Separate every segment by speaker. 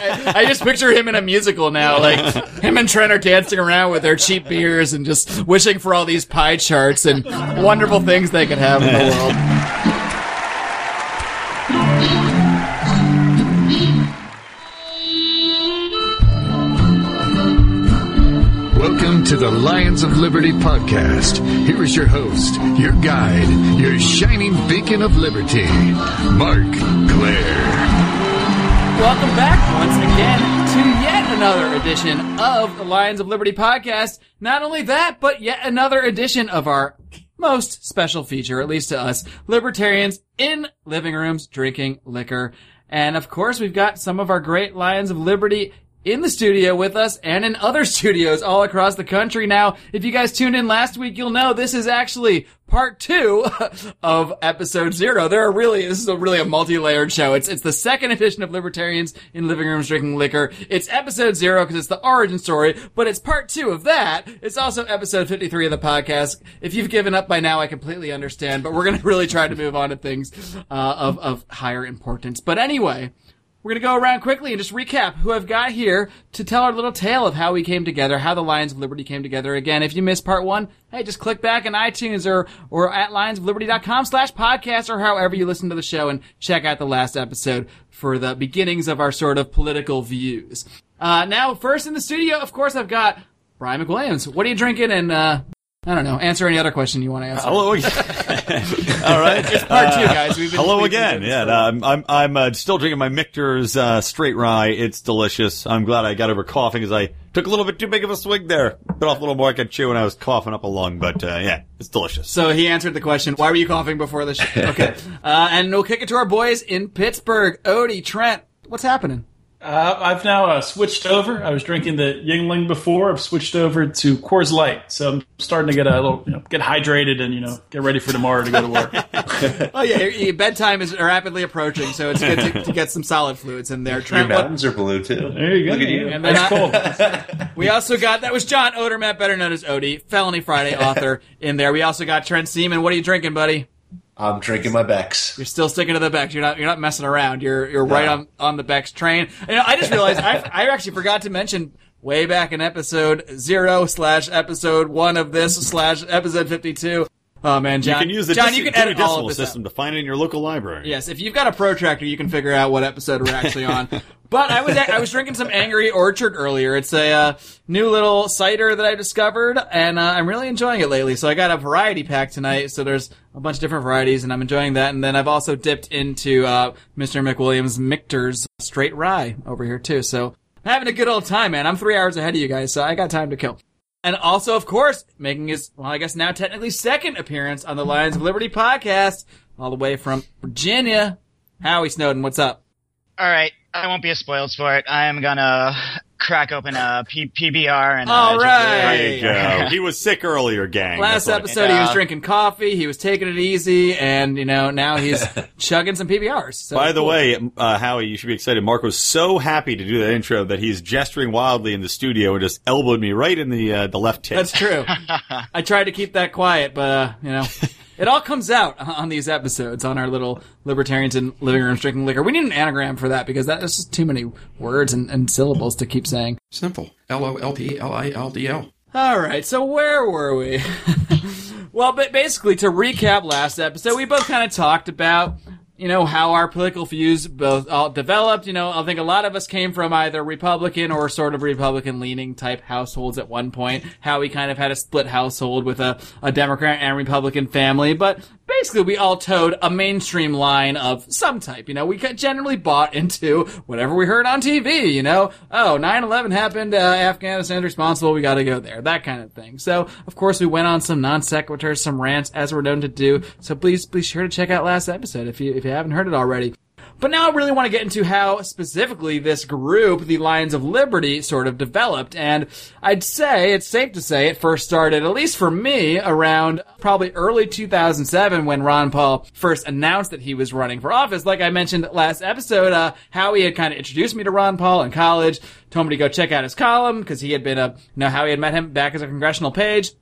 Speaker 1: I, just picture him in a musical now, like him and Trent are dancing around with their cheap beers and just wishing for all these pie charts and wonderful things they could have in the world.
Speaker 2: Welcome to the Lions of Liberty podcast. Here is your host, your guide, your shining beacon of liberty, Marc Clair.
Speaker 1: Welcome back once again to yet another edition of the Lions of Liberty podcast. Not only that, but yet another edition of our most special feature, at least to us, libertarians in living rooms drinking liquor. And of course, we've got some of our great Lions of Liberty in the studio with us and in other studios all across the country. Now, if you guys tuned in last week, you'll know this is actually part two of episode zero. There are really, this is a really a multi-layered show. It's, it's the second edition of Libertarians in Living Rooms Drinking Liquor. It's episode zero because it's the origin story, but it's part two of that. It's also episode 53 of the podcast. If you've given up by now, I completely understand, but we're going to really try to move on to things, uh, of, of higher importance. But anyway, we're going to go around quickly and just recap who I've got here to tell our little tale of how we came together, how the Lions of Liberty came together. Again, if you missed part one, hey, just click back in iTunes or, or at lionsofliberty.com slash podcast or however you listen to the show and check out the last episode for the beginnings of our sort of political views. Uh, now, first in the studio, of course, I've got Brian McWilliams. What are you drinking? And, uh, I don't know. Answer any other question you want to answer.
Speaker 3: Hello again. All right.
Speaker 1: It's part two, guys. We've been
Speaker 3: Hello
Speaker 1: we've
Speaker 3: again. Yeah, um, I'm I'm uh, still drinking my Michter's uh, straight rye. It's delicious. I'm glad I got over coughing because I took a little bit too big of a swig there. Bit off a little more I could chew when I was coughing up a lung. But uh, yeah, it's delicious.
Speaker 1: So he answered the question, why were you coughing before the show? Okay. uh, and we'll kick it to our boys in Pittsburgh. Odie, Trent, what's happening?
Speaker 4: Uh, I've now uh, switched over. I was drinking the Yuengling before. I've switched over to Coors Light, so I'm starting to get a little, you know, get hydrated and you know, get ready for tomorrow to go to work.
Speaker 1: Oh yeah, your, your bedtime is rapidly approaching, so it's good to, to get some solid fluids in there.
Speaker 5: Your
Speaker 1: Trent, what,
Speaker 5: mountains are blue too.
Speaker 4: There you go.
Speaker 5: Look at you.
Speaker 1: And
Speaker 4: That's
Speaker 1: I-
Speaker 4: cool.
Speaker 1: we also got, that was John Odermatt, better known as Odie, Felony Friday author in there. We also got Trent Seaman. What are you drinking, buddy?
Speaker 5: I'm drinking my Beck's.
Speaker 1: You're still sticking to the Beck's. You're not. You're not messing around. You're. You're right on on the Beck's train. You know, I just realized I I actually forgot to mention way back in episode zero slash episode one of this slash episode fifty two. Oh man,
Speaker 3: You
Speaker 1: John.
Speaker 3: can use the
Speaker 1: John. You can edit all of this out.
Speaker 3: system to find it in your local library.
Speaker 1: Yes, if you've got a protractor, you can figure out what episode we're actually on. But I was I was drinking some Angry Orchard earlier. It's a uh, new little cider that I discovered, and uh, I'm really enjoying it lately. So I got a variety pack tonight. So there's a bunch of different varieties, and I'm enjoying that. And then I've also dipped into uh, Mr. McWilliams Michter's Straight Rye over here too. So I'm having a good old time, man. I'm three hours ahead of you guys, so I got time to kill. And also, of course, making his, well, I guess now technically second appearance on the Lions of Liberty podcast, all the way from Virginia. Howie Snowden, what's up?
Speaker 6: All right, I won't be a spoiled sport. I am gonna crack open a P- PBR and.
Speaker 1: All
Speaker 6: uh,
Speaker 1: right.
Speaker 3: There you go. he was sick earlier, gang.
Speaker 1: Last
Speaker 3: That's what-
Speaker 1: episode, he was
Speaker 6: Uh,
Speaker 1: drinking coffee, he was taking it easy, and, you know, now he's chugging some PBRs. So
Speaker 3: By the
Speaker 1: cool.
Speaker 3: way, uh, Howie, you should be excited. Mark was so happy to do that intro that he's gesturing wildly in the studio and just elbowed me right in the uh, the left tit.
Speaker 1: That's true. I tried to keep that quiet, but, uh, you know. It all comes out on these episodes on our little libertarians in living rooms drinking liquor. We need an anagram for that because that is just too many words and, and syllables to keep saying.
Speaker 7: Simple. L O L P L I L D L.
Speaker 1: All right, so where were we? well, but basically, to recap last episode, we both kind of talked about, you know, how our political views both all developed. You know, I think a lot of us came from either Republican or sort of Republican leaning type households at one point. How we kind of had a split household with a, a Democrat and Republican family, but basically we all toed a mainstream line of some type. You know, we generally bought into whatever we heard on TV, you know, oh, 9-11 happened, uh, Afghanistan's responsible, we gotta go there, that kind of thing. So, of course, we went on some non sequiturs, some rants, as we're known to do. So please, please sure to check out last episode if you, if you haven't heard it already. But now I really want to get into how specifically this group, the Lions of Liberty, sort of developed. And I'd say, it's safe to say, it first started, at least for me, around probably early 2007 when Ron Paul first announced that he was running for office. Like I mentioned last episode, uh, Howie had kind of introduced me to Ron Paul in college, told me to go check out his column because he had been a, you know, Howie had met him back as a congressional page.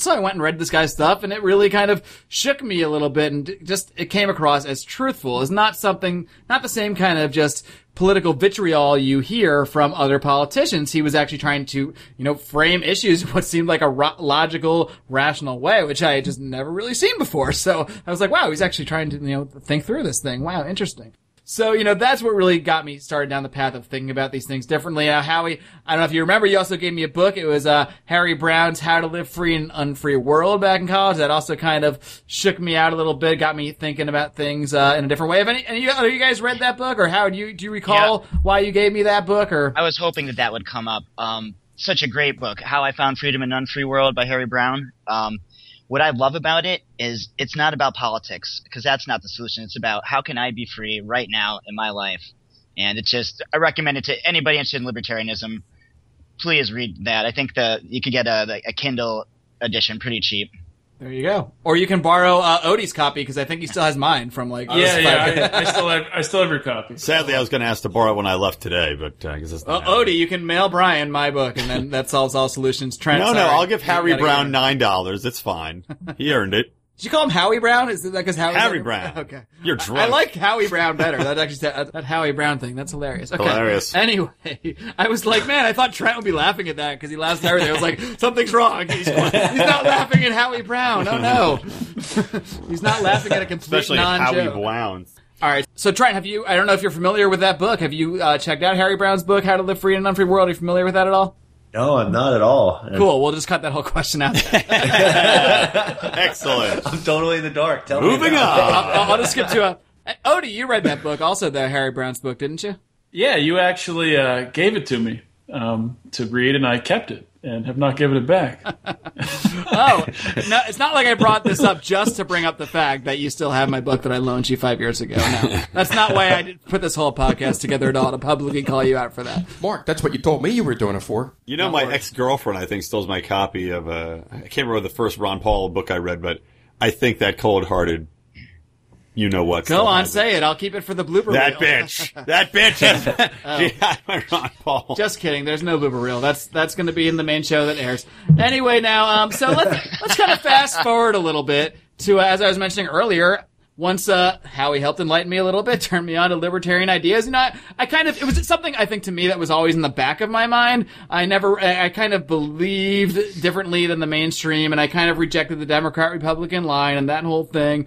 Speaker 1: So I went and read this guy's stuff and it really kind of shook me a little bit and just, it came across as truthful, as not something, not the same kind of just political vitriol you hear from other politicians. He was actually trying to, you know, frame issues in what seemed like a ro- logical, rational way, which I had just never really seen before. So I was like, wow, he's actually trying to, you know, think through this thing. Wow, interesting. So, you know, that's what really got me started down the path of thinking about these things differently. Uh, Howie, I don't know if you remember, you also gave me a book. It was, uh, Harry Browne's How to Live Free in an Unfree World back in college. That also kind of shook me out a little bit, got me thinking about things, uh, in a different way. Have any, any of you guys read that book? Or how do you, do you recall why you gave me that book? Or,
Speaker 6: I was hoping that that would come up. Um, such a great book, How I Found Freedom in an Unfree World by Harry Browne. Um, what I love about it is it's not about politics because that's not the solution. It's about how can I be free right now in my life, and it's just I recommend it to anybody interested in libertarianism. Please read that. I think the you could get a, a Kindle edition pretty cheap.
Speaker 1: There you go. Or you can borrow, uh, Odie's copy because I think he still has mine from like,
Speaker 4: Yeah, yeah. I, I still have I still have your copy.
Speaker 3: Sadly, I was going to ask to borrow it when I left today, but uh, I guess that's
Speaker 1: Uh,
Speaker 3: not happening.
Speaker 1: Odie, you can mail Brian my book, and then that solves all solutions. Trent,
Speaker 3: No, no. I'll give Harry
Speaker 1: Browne
Speaker 3: nine dollars. It's fine. He earned it.
Speaker 1: Did you call him Howie Brown? Is that because Howie?
Speaker 3: Harry Browne.
Speaker 1: Okay,
Speaker 3: You're drunk.
Speaker 1: I like Howie Brown better. That actually that, that Howie Brown thing. That's hilarious. Okay.
Speaker 3: Hilarious.
Speaker 1: Anyway, I was like, man, I thought Trent would be laughing at that because he laughs at everything. I was like, something's wrong. He's, he's not laughing at Howie Brown. Oh no, he's not laughing at a complete
Speaker 3: Especially
Speaker 1: non-joke.
Speaker 3: Howie Brown.
Speaker 1: All right. So Trent, have you? I don't know if you're familiar with that book. Have you uh, checked out Harry Browne's book, How to Live Free in an Unfree World? Are you familiar with that at all?
Speaker 5: No, I'm not at all.
Speaker 1: Cool. We'll just cut that whole question out.
Speaker 3: Excellent.
Speaker 5: I'm totally in the dark. Tell
Speaker 3: Moving
Speaker 5: me about it.
Speaker 3: on.
Speaker 1: I'll, I'll just skip to a. Odie, you read that book, also the Harry Browne's book, didn't you?
Speaker 4: Yeah, you actually uh, gave it to me um, to read, and I kept it and have not given it back.
Speaker 1: Oh, no, it's not like I brought this up just to bring up the fact that you still have my book that I loaned you five years ago. No, that's not why I put this whole podcast together at all to publicly call you out for that.
Speaker 7: Mark, that's what you told me you were doing it for.
Speaker 3: You know, my ex girlfriend, I think, still has my copy of uh, I can't remember the first Ron Paul book I read, but I think that cold hearted, you know what?
Speaker 1: Go on, say it. I'll keep it for the blooper reel.
Speaker 3: That
Speaker 1: reel.
Speaker 3: bitch. that bitch. Had my Ron Paul.
Speaker 1: Just kidding. There's no blooper reel. That's that's going to be in the main show that airs. Anyway, now, um, so let's let's kind of fast forward a little bit to uh, as I was mentioning earlier. Once uh, Howie helped enlighten me a little bit, turned me on to libertarian ideas. You know, I, I kind of it was something I think to me that was always in the back of my mind. I never, I, I kind of believed differently than the mainstream, and I kind of rejected the Democrat Republican line and that whole thing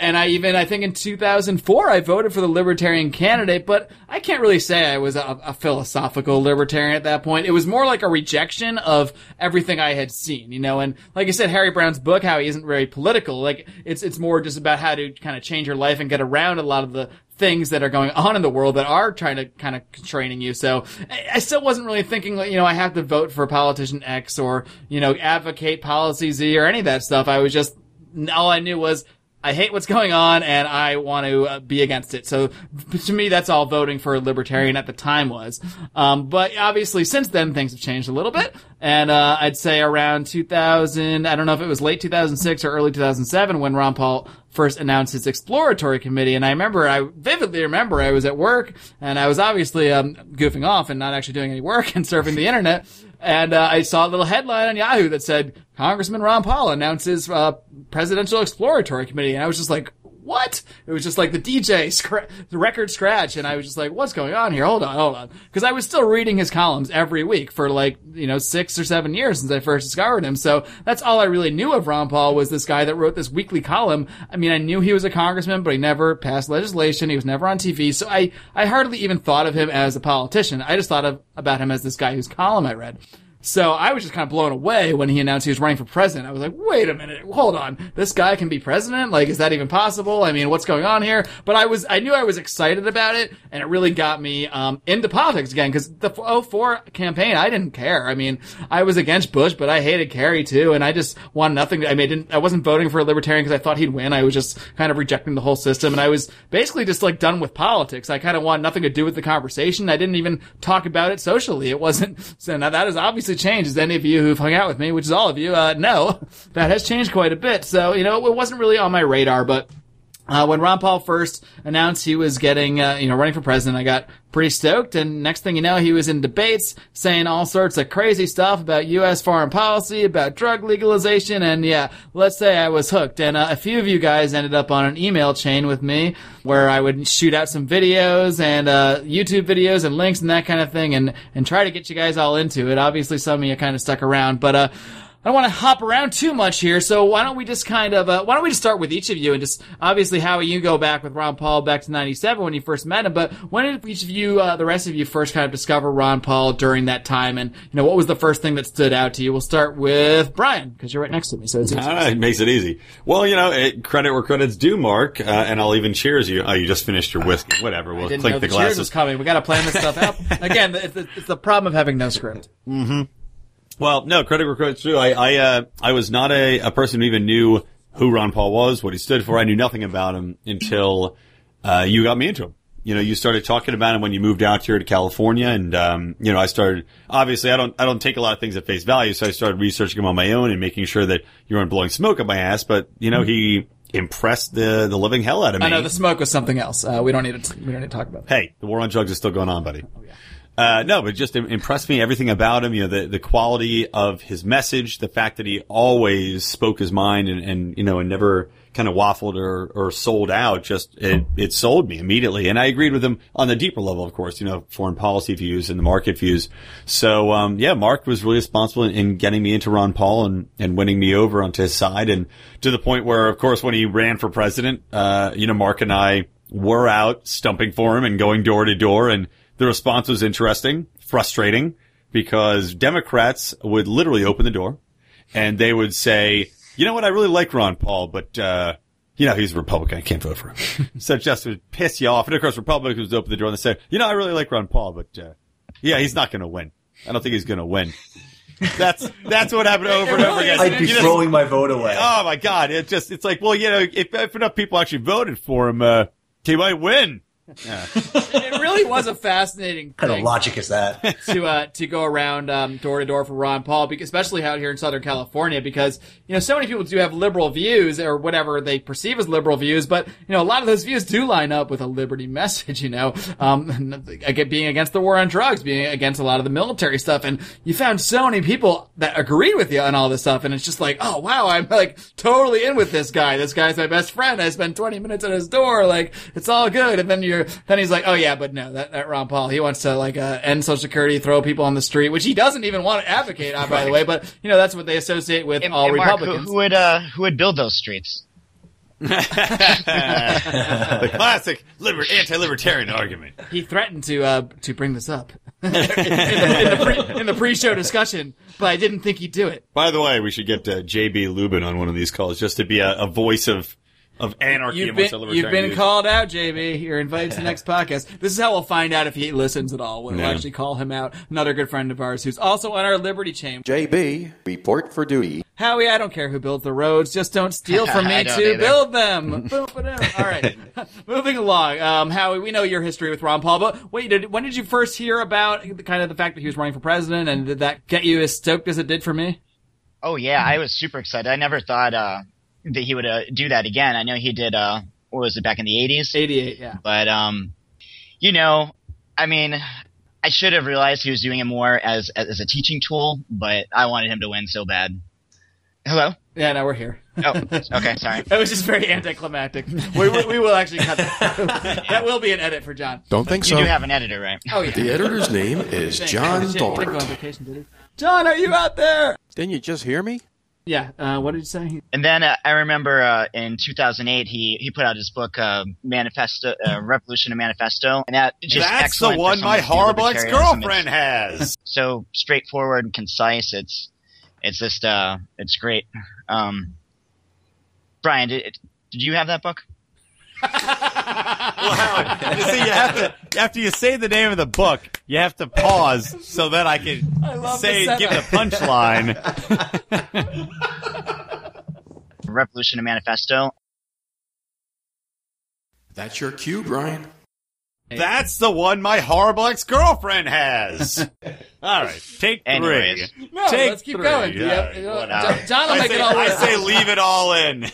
Speaker 1: and I even I think in 2004 I voted for the libertarian candidate, but I can't really say I was a, a philosophical libertarian at that point. It was more like a rejection of everything I had seen, you know. And like I said, Harry Browne's book, how he isn't very political. Like it's it's more just about how to kind of change your life and get around a lot of the things that are going on in the world that are trying to kind of constraining you. So I, still wasn't really thinking, like, you know, I have to vote for politician X or you know advocate policy Z or any of that stuff. I was just all I knew was I hate what's going on and I want to uh, be against it. So to me, that's all voting for a libertarian at the time was. Um, but obviously since then things have changed a little bit. And, uh, I'd say around 2000, I don't know if it was late 2006 or early 2007 when Ron Paul first announced his exploratory committee. And I remember, I vividly remember I was at work and I was obviously, um, goofing off and not actually doing any work and surfing the internet. And uh, I saw a little headline on Yahoo that said Congressman Ron Paul announces uh, presidential exploratory committee, and I was just like, "What?" It was just like the DJ scra- the record scratch, and I was just like, "What's going on here? Hold on, hold on," because I was still reading his columns every week for like you know six or seven years since I first discovered him. So that's all I really knew of Ron Paul was this guy that wrote this weekly column. I mean, I knew he was a congressman, but he never passed legislation. He was never on TV, so I I hardly even thought of him as a politician. I just thought of about him as this guy whose column I read. So I was just kind of blown away when he announced he was running for president. I was like, wait a minute, hold on. This guy can be president? Like, is that even possible? I mean, what's going on here? But I was, I knew I was excited about it and it really got me, um, into politics again because the 04 campaign, I didn't care. I mean, I was against Bush, but I hated Kerry too. And I just wanted nothing. I mean, I, I wasn't voting for a libertarian because I thought he'd win. I was just kind of rejecting the whole system. And I was basically just like done with politics. I kind of wanted nothing to do with the conversation. I didn't even talk about it socially. It wasn't, so now that has obviously changed as any of you who've hung out with me, which is all of you, uh, know that has changed quite a bit. So, you know, it wasn't really on my radar, but uh, when Ron Paul first announced he was getting, uh, you know, running for president, I got pretty stoked. And next thing you know, he was in debates saying all sorts of crazy stuff about U.S. foreign policy, about drug legalization. And yeah, let's say I was hooked. And uh, a few of you guys ended up on an email chain with me where I would shoot out some videos and uh, YouTube videos and links and that kind of thing and, and try to get you guys all into it. Obviously, some of you kind of stuck around, but, uh, I don't want to hop around too much here, so why don't we just kind of, uh, why don't we just start with each of you and just, obviously, how you go back with Ron Paul back to 97 when you first met him, but when did each of you, uh, the rest of you first kind of discover Ron Paul during that time, and, you know, what was the first thing that stood out to you? We'll start with Brian, because you're right next to me, so it's easy.
Speaker 3: All right, makes it easy. Well, you know, it, credit where credit's due, Mark, uh, and I'll even cheers you. Oh, you just finished your whiskey. Whatever. We'll
Speaker 1: know
Speaker 3: the
Speaker 1: the cheers was coming. We gotta plan this stuff out. Again, it's the, it's the problem of having no script.
Speaker 3: Well, no, credit where credit's due. I, I, uh, I was not a, a person who even knew who Ron Paul was, what he stood for. I knew nothing about him until, uh, you got me into him. You know, you started talking about him when you moved out here to California and, um, you know, I started, obviously I don't, I don't take a lot of things at face value, so I started researching him on my own and making sure that you weren't blowing smoke up my ass, but, you know, he impressed the, the living hell out of me.
Speaker 1: I know the smoke was something else. Uh, we don't need to. We don't need to talk about that.
Speaker 3: hey, the war on drugs is still going on, buddy. Uh, no, but just impressed me everything about him. You know, the the quality of his message, the fact that he always spoke his mind and, and you know, and never kind of waffled or, or sold out. Just it it sold me immediately, and I agreed with him on the deeper level, of course. You know, foreign policy views and the market views. So um, yeah, Mark was really responsible in, in getting me into Ron Paul and and winning me over onto his side, and to the point where, of course, when he ran for president, uh, you know, Mark and I were out stumping for him and going door to door and the response was interesting, frustrating, because Democrats would literally open the door and they would say, you know what, I really like Ron Paul, but, uh, you know, he's a Republican. I can't vote for him. so it just would piss you off. And of course, Republicans would open the door and they say, you know, I really like Ron Paul, but, uh, yeah, he's not going to win. I don't think he's going to win. That's, that's what happened over and over again.
Speaker 5: I'd be
Speaker 3: You know,
Speaker 5: throwing my vote away.
Speaker 3: Oh my god! It just it's like well you know if, if enough people actually voted for him, uh, he might win.
Speaker 1: It really was a fascinating
Speaker 5: What kind of
Speaker 1: thing
Speaker 5: logic is that?
Speaker 1: to uh, to go around um, door to door for Ron Paul, because, especially out here in Southern California, because you know so many people do have liberal views or whatever they perceive as liberal views, but you know a lot of those views do line up with a liberty message. You know, um, being against the war on drugs, being against a lot of the military stuff, and you found so many people that agreed with you on all this stuff, and it's just like, oh wow, I'm like totally in with this guy. This guy's my best friend. I spent 20 minutes at his door, like it's all good. And then you're then he's like, oh yeah, but no, that, that Ron Paul, he wants to like uh, end Social Security, throw people on the street, which he doesn't even want to advocate on, by the way. But you know that's what they associate with
Speaker 6: And-
Speaker 1: all
Speaker 6: and Mark, who,
Speaker 1: Republicans.
Speaker 6: who would uh, who would build those streets?
Speaker 3: the classic liber- anti-libertarian argument.
Speaker 1: he threatened to uh, to bring this up in, the, in, the pre, in the pre-show discussion, but I didn't think he'd do it.
Speaker 3: By the way, we should get uh, JB Lubin on one of these calls just to be a, a voice of of anarchy
Speaker 1: You've
Speaker 3: amongst
Speaker 1: been,
Speaker 3: the
Speaker 1: you've been
Speaker 3: views.
Speaker 1: called out, JB. You're invited to the next podcast. This is how we'll find out if he listens at all. We'll
Speaker 3: Yeah.
Speaker 1: actually call him out. Another good friend of ours who's also on our Liberty chain.
Speaker 7: JB, report for duty.
Speaker 1: Howie, I don't care who builds the roads. Just don't steal from me
Speaker 6: I
Speaker 1: to
Speaker 6: either.
Speaker 1: build them. Boom. All right. Moving along. Um, Howie, we know your history with Ron Paul, but wait, did, when did you first hear about the, kind of the fact that he was running for president and did that get you as stoked as it did for me?
Speaker 6: Oh yeah, I was super excited. I never thought uh, that he would uh, do that again. I know he did. Uh, what was it back in the eighties?
Speaker 1: 88, yeah.
Speaker 6: But um, you know, I mean, I should have realized he was doing it more as as a teaching tool, but I wanted him to win so bad. Hello.
Speaker 1: Yeah, no, we're here.
Speaker 6: Oh, okay. Sorry.
Speaker 1: That was just very anticlimactic. We, we, we will actually cut that. that will be an edit for John.
Speaker 7: Don't think
Speaker 6: You
Speaker 7: so.
Speaker 6: do have an editor, right?
Speaker 1: Oh, yeah.
Speaker 7: the editor's name is John
Speaker 1: Shit, he didn't
Speaker 7: Dolbert.
Speaker 1: vacation, did he? John, are you out there?
Speaker 7: Didn't you just hear me?
Speaker 1: Yeah, uh, what did you say?
Speaker 6: And then uh, I remember uh, in 2008 he he put out his book uh, Manifesto, uh, Revolution and Manifesto, and that just
Speaker 3: That's the one my
Speaker 6: to
Speaker 3: horrible ex-girlfriend has.
Speaker 6: So straightforward and concise. It's it's just uh it's great. Um, Brian, did, did you have that book?
Speaker 3: Well, Howard, you see, you have to after you say the name of the book, you have to pause so that I can
Speaker 1: love
Speaker 3: say
Speaker 1: the
Speaker 3: give the punchline.
Speaker 6: Revolution and Manifesto.
Speaker 7: That's your cue, Brian.
Speaker 3: That's the one my horrible ex-girlfriend has. All right, take three.
Speaker 6: Anyways.
Speaker 1: No,
Speaker 3: Take
Speaker 1: let's keep
Speaker 3: three.
Speaker 1: going.
Speaker 3: Yeah,
Speaker 1: Yep, you. John- John will
Speaker 3: I
Speaker 1: make
Speaker 3: say,
Speaker 1: it all
Speaker 3: I
Speaker 1: work.
Speaker 3: say leave it all in.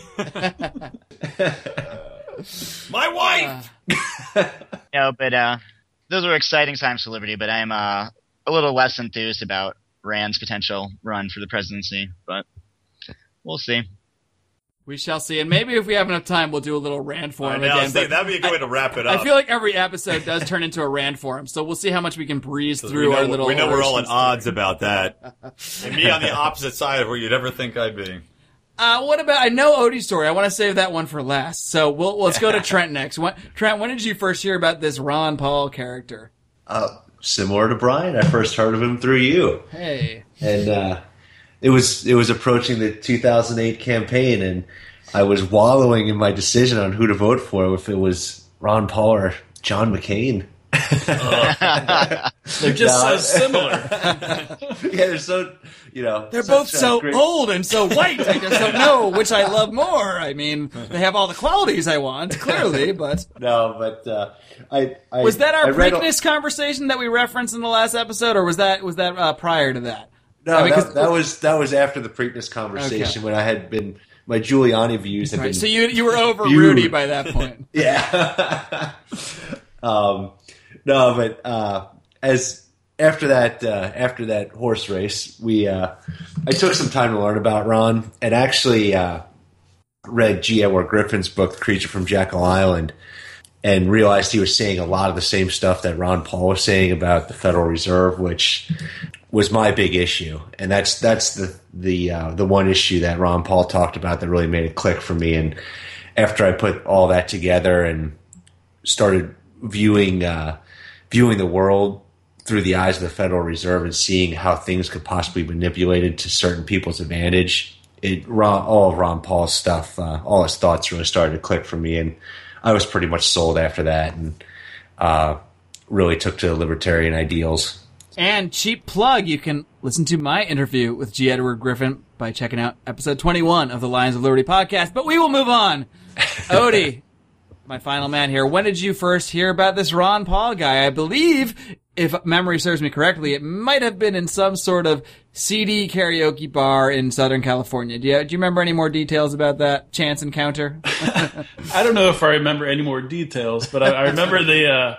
Speaker 3: my wife.
Speaker 6: No, but uh, those were exciting times for Liberty, but I'm uh, a little less enthused about Rand's potential run for the presidency. But we'll see.
Speaker 1: We shall see, and maybe if we have enough time, we'll do a little rand
Speaker 3: I
Speaker 1: forum
Speaker 3: know,
Speaker 1: again.
Speaker 3: was that'd be a good way to wrap it up.
Speaker 1: I
Speaker 3: up.
Speaker 1: feel like every episode does turn into a rand forum, so we'll see how much we can breeze
Speaker 3: we
Speaker 1: through
Speaker 3: know,
Speaker 1: our little.
Speaker 3: we know we're all at
Speaker 1: origin
Speaker 3: odds about that. and me on the opposite side of where you'd ever think I'd be.
Speaker 1: Uh, what about? I know Odie's story. I want to save that one for last. So we'll let's go to Trent next. When, Trent, when did you first hear about this Ron Paul character?
Speaker 5: Uh, similar to Brian, I first heard of him through you,
Speaker 1: Hey,
Speaker 5: and uh, it was it was approaching the 2008 campaign, and I was wallowing in my decision on who to vote for, if it was Ron Paul or John McCain.
Speaker 4: They're just
Speaker 5: No,
Speaker 4: so similar.
Speaker 5: yeah, they're so you know
Speaker 1: they're both so
Speaker 5: great-
Speaker 1: old and so white. I just don't know which I love more. I mean, they have all the qualities I want, clearly, but
Speaker 5: No, but uh, I, I
Speaker 1: was that our
Speaker 5: read all-
Speaker 1: Preakness conversation that we referenced in the last episode, or was that was that uh, prior to that?
Speaker 5: No,
Speaker 1: I mean,
Speaker 5: that, that was that was after the Preakness conversation when I had been my Giuliani views had
Speaker 1: Right,
Speaker 5: been
Speaker 1: so you you were over
Speaker 5: Viewed.
Speaker 1: Rudy by that point.
Speaker 5: yeah. um, no, but uh, as after that uh, after that horse race, we uh, I took some time to learn about Ron and actually uh, read G. Edward Griffin's book, The Creature from Jekyll Island, and realized he was saying a lot of the same stuff that Ron Paul was saying about the Federal Reserve, which was my big issue, and that's that's the the uh, the one issue that Ron Paul talked about that really made it click for me. And after I put all that together and started viewing uh, viewing the world through the eyes of the Federal Reserve and seeing how things could possibly be manipulated to certain people's advantage, it Ron, all of Ron Paul's stuff, uh, all his thoughts really started to click for me, and I was pretty much sold after that, and uh, really took to libertarian ideals.
Speaker 1: And cheap plug, you can listen to my interview with G. Edward Griffin by checking out episode 21 of the Lions of Liberty podcast. But we will move on. Odie, my final man here. When did you first hear about this Ron Paul guy? I believe, if memory serves me correctly, it might have been in some sort of seedy karaoke bar in Southern California. Do you, do you remember any more details about that chance encounter?
Speaker 4: I don't know if I remember any more details, but I, I remember the uh,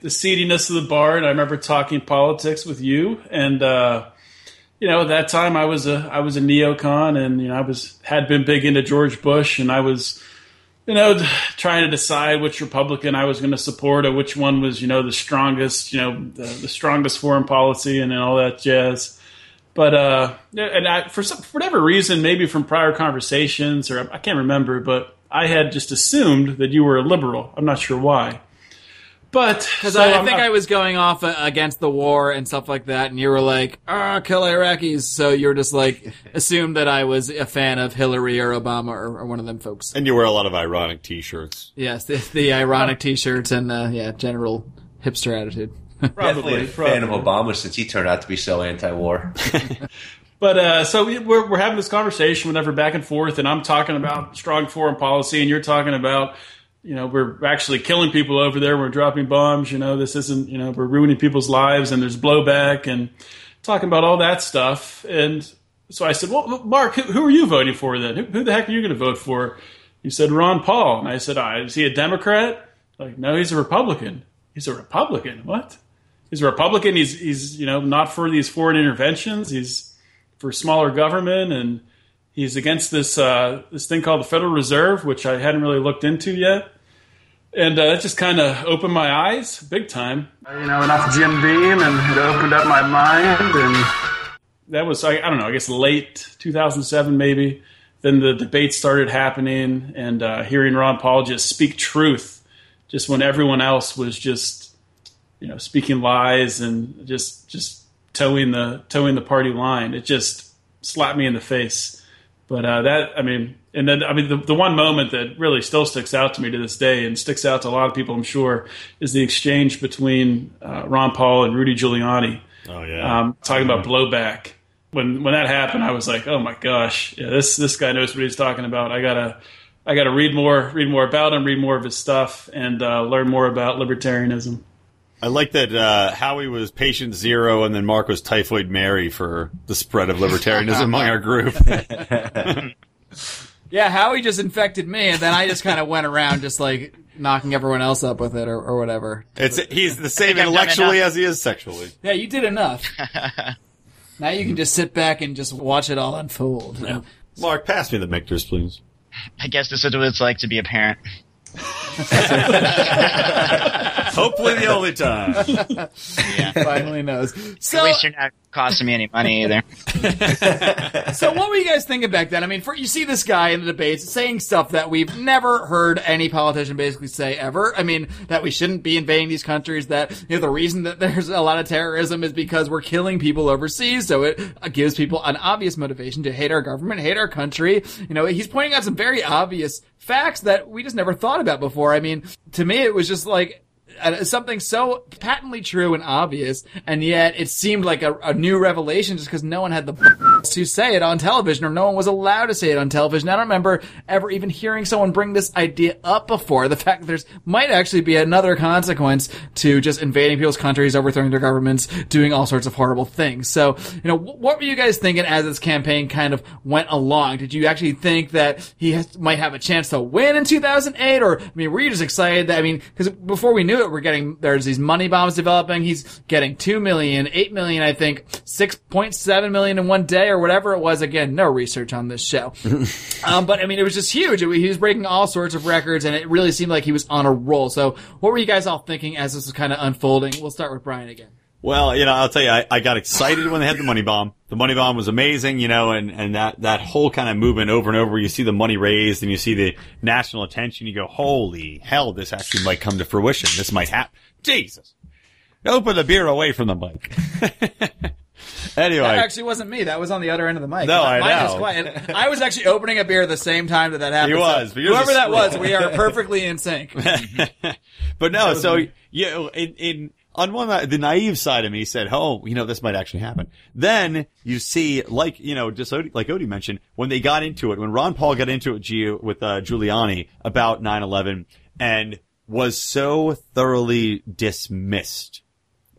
Speaker 4: the seediness of the bar, and I remember talking politics with you. And uh, you know, at that time I was a I was a neocon, and you know I was had been big into George Bush, and I was you know trying to decide which Republican I was going to support, or which one was you know the strongest, you know the, the strongest foreign policy, and all that jazz. But uh, and I, for some, for whatever reason, maybe from prior conversations, or I can't remember, but I had just assumed that you were a liberal. I'm not sure why. But
Speaker 1: Because
Speaker 4: so
Speaker 1: I, I think
Speaker 4: not-
Speaker 1: I was going off uh, against the war and stuff like that, and you were like, "Ah, kill Iraqis." So you're just like assumed that I was a fan of Hillary or Obama or, or one of them folks.
Speaker 3: And you wear a lot of ironic T-shirts.
Speaker 1: Yes, the, the ironic T-shirts and uh, yeah, general hipster attitude.
Speaker 4: probably,
Speaker 5: Definitely a fan of. Obama since he turned out to be so anti-war.
Speaker 4: But uh, so we, we're, we're having this conversation whenever back and forth, and I'm talking about strong foreign policy, and you're talking about, you know, we're actually killing people over there. We're dropping bombs. You know, this isn't, you know, we're ruining people's lives, and there's blowback, and talking about all that stuff. And so I said, well, Mark, who, who are you voting for then? Who, who the heck are you going to vote for? He said Ron Paul, and I said, is he a Democrat? Like, no, he's a Republican. He's a Republican. What? He's a Republican. He's he's you know not for these foreign interventions. He's for smaller government, and he's against this uh, this thing called the Federal Reserve, which I hadn't really looked into yet. And uh, that just kind of opened my eyes big time. You know, enough Jim Beam, and it opened up my mind. And that was I, I don't know, I guess late 2007 maybe. Then the debate started happening, and uh, hearing Ron Paul just speak truth, just when everyone else was just you know speaking lies and just just toeing the toeing the party line. It just slapped me in the face. But uh, that I mean, and then I mean the the one moment that really still sticks out to me to this day and sticks out to a lot of people, I'm sure, is the exchange between uh, Ron Paul and Rudy Giuliani.
Speaker 3: Oh yeah.
Speaker 4: Um, talking about blowback. When when that happened, I was like, oh my gosh, yeah, this this guy knows what he's talking about. I gotta I gotta read more read more about him, read more of his stuff, and uh, learn more about libertarianism.
Speaker 3: I like that uh, Howie was patient zero, and then Mark was typhoid Mary for the spread of libertarianism among our group.
Speaker 1: Yeah, Howie just infected me, and then I just kind of went around just like knocking everyone else up with it or, or whatever.
Speaker 3: It's he's the same intellectually as he is sexually.
Speaker 1: Yeah, you did enough. now you can just sit back and just watch it all unfold. And-
Speaker 3: Mark, pass me the Michter's, please.
Speaker 6: I guess this is what it's like to be a parent.
Speaker 3: Hopefully, the only time.
Speaker 1: finally knows. So,
Speaker 6: At least you're not costing me any money either.
Speaker 1: so what were you guys thinking back then? I mean, for, you see this guy in the debates saying stuff that we've never heard any politician basically say ever. I mean, that we shouldn't be invading these countries. That you know the reason that there's a lot of terrorism is because we're killing people overseas. So it uh, gives people an obvious motivation to hate our government, hate our country. You know, he's pointing out some very obvious facts that we just never thought about before. I mean, to me, it was just like something so patently true and obvious, and yet it seemed like a, a new revelation just because no one had the to say it on television, or no one was allowed to say it on television. I don't remember ever even hearing someone bring this idea up before. The fact that there's might actually be another consequence to just invading people's countries, overthrowing their governments, doing all sorts of horrible things. So, you know, wh- what were you guys thinking as this campaign kind of went along? Did you actually think that he has, might have a chance to win in 2008, or I mean, were you just excited that I mean, because before we knew we're getting there's these money bombs developing. He's getting two million, eight million, I think, six point seven million in one day or whatever it was. Again, no research on this show, um, but I mean, it was just huge. It- he was breaking all sorts of records, and it really seemed like he was on a roll. So, what were you guys all thinking as this was kind of unfolding? We'll start with Brian again.
Speaker 3: Well, you know, I'll tell you, I, I got excited when they had the money bomb. The money bomb was amazing, you know, and, and that, that whole kind of movement over and over, you see the money raised and you see the national attention, you go, holy hell, this actually might come to fruition. This might happen. Jesus. Open the beer away from the mic. anyway.
Speaker 1: That actually wasn't me. That was on the other end of the mic.
Speaker 3: No, I
Speaker 1: Mine
Speaker 3: know.
Speaker 1: quiet. I was actually opening a beer at the same time that that happened.
Speaker 3: He was,
Speaker 1: So whoever that was, we are perfectly in sync.
Speaker 3: but no, so you know, in, in on one the naive side of me said, "Oh, you know, this might actually happen." Then you see, like you know, just Odie, like Odie mentioned, when they got into it, when Ron Paul got into it with uh, Giuliani about 9/11, and was so thoroughly dismissed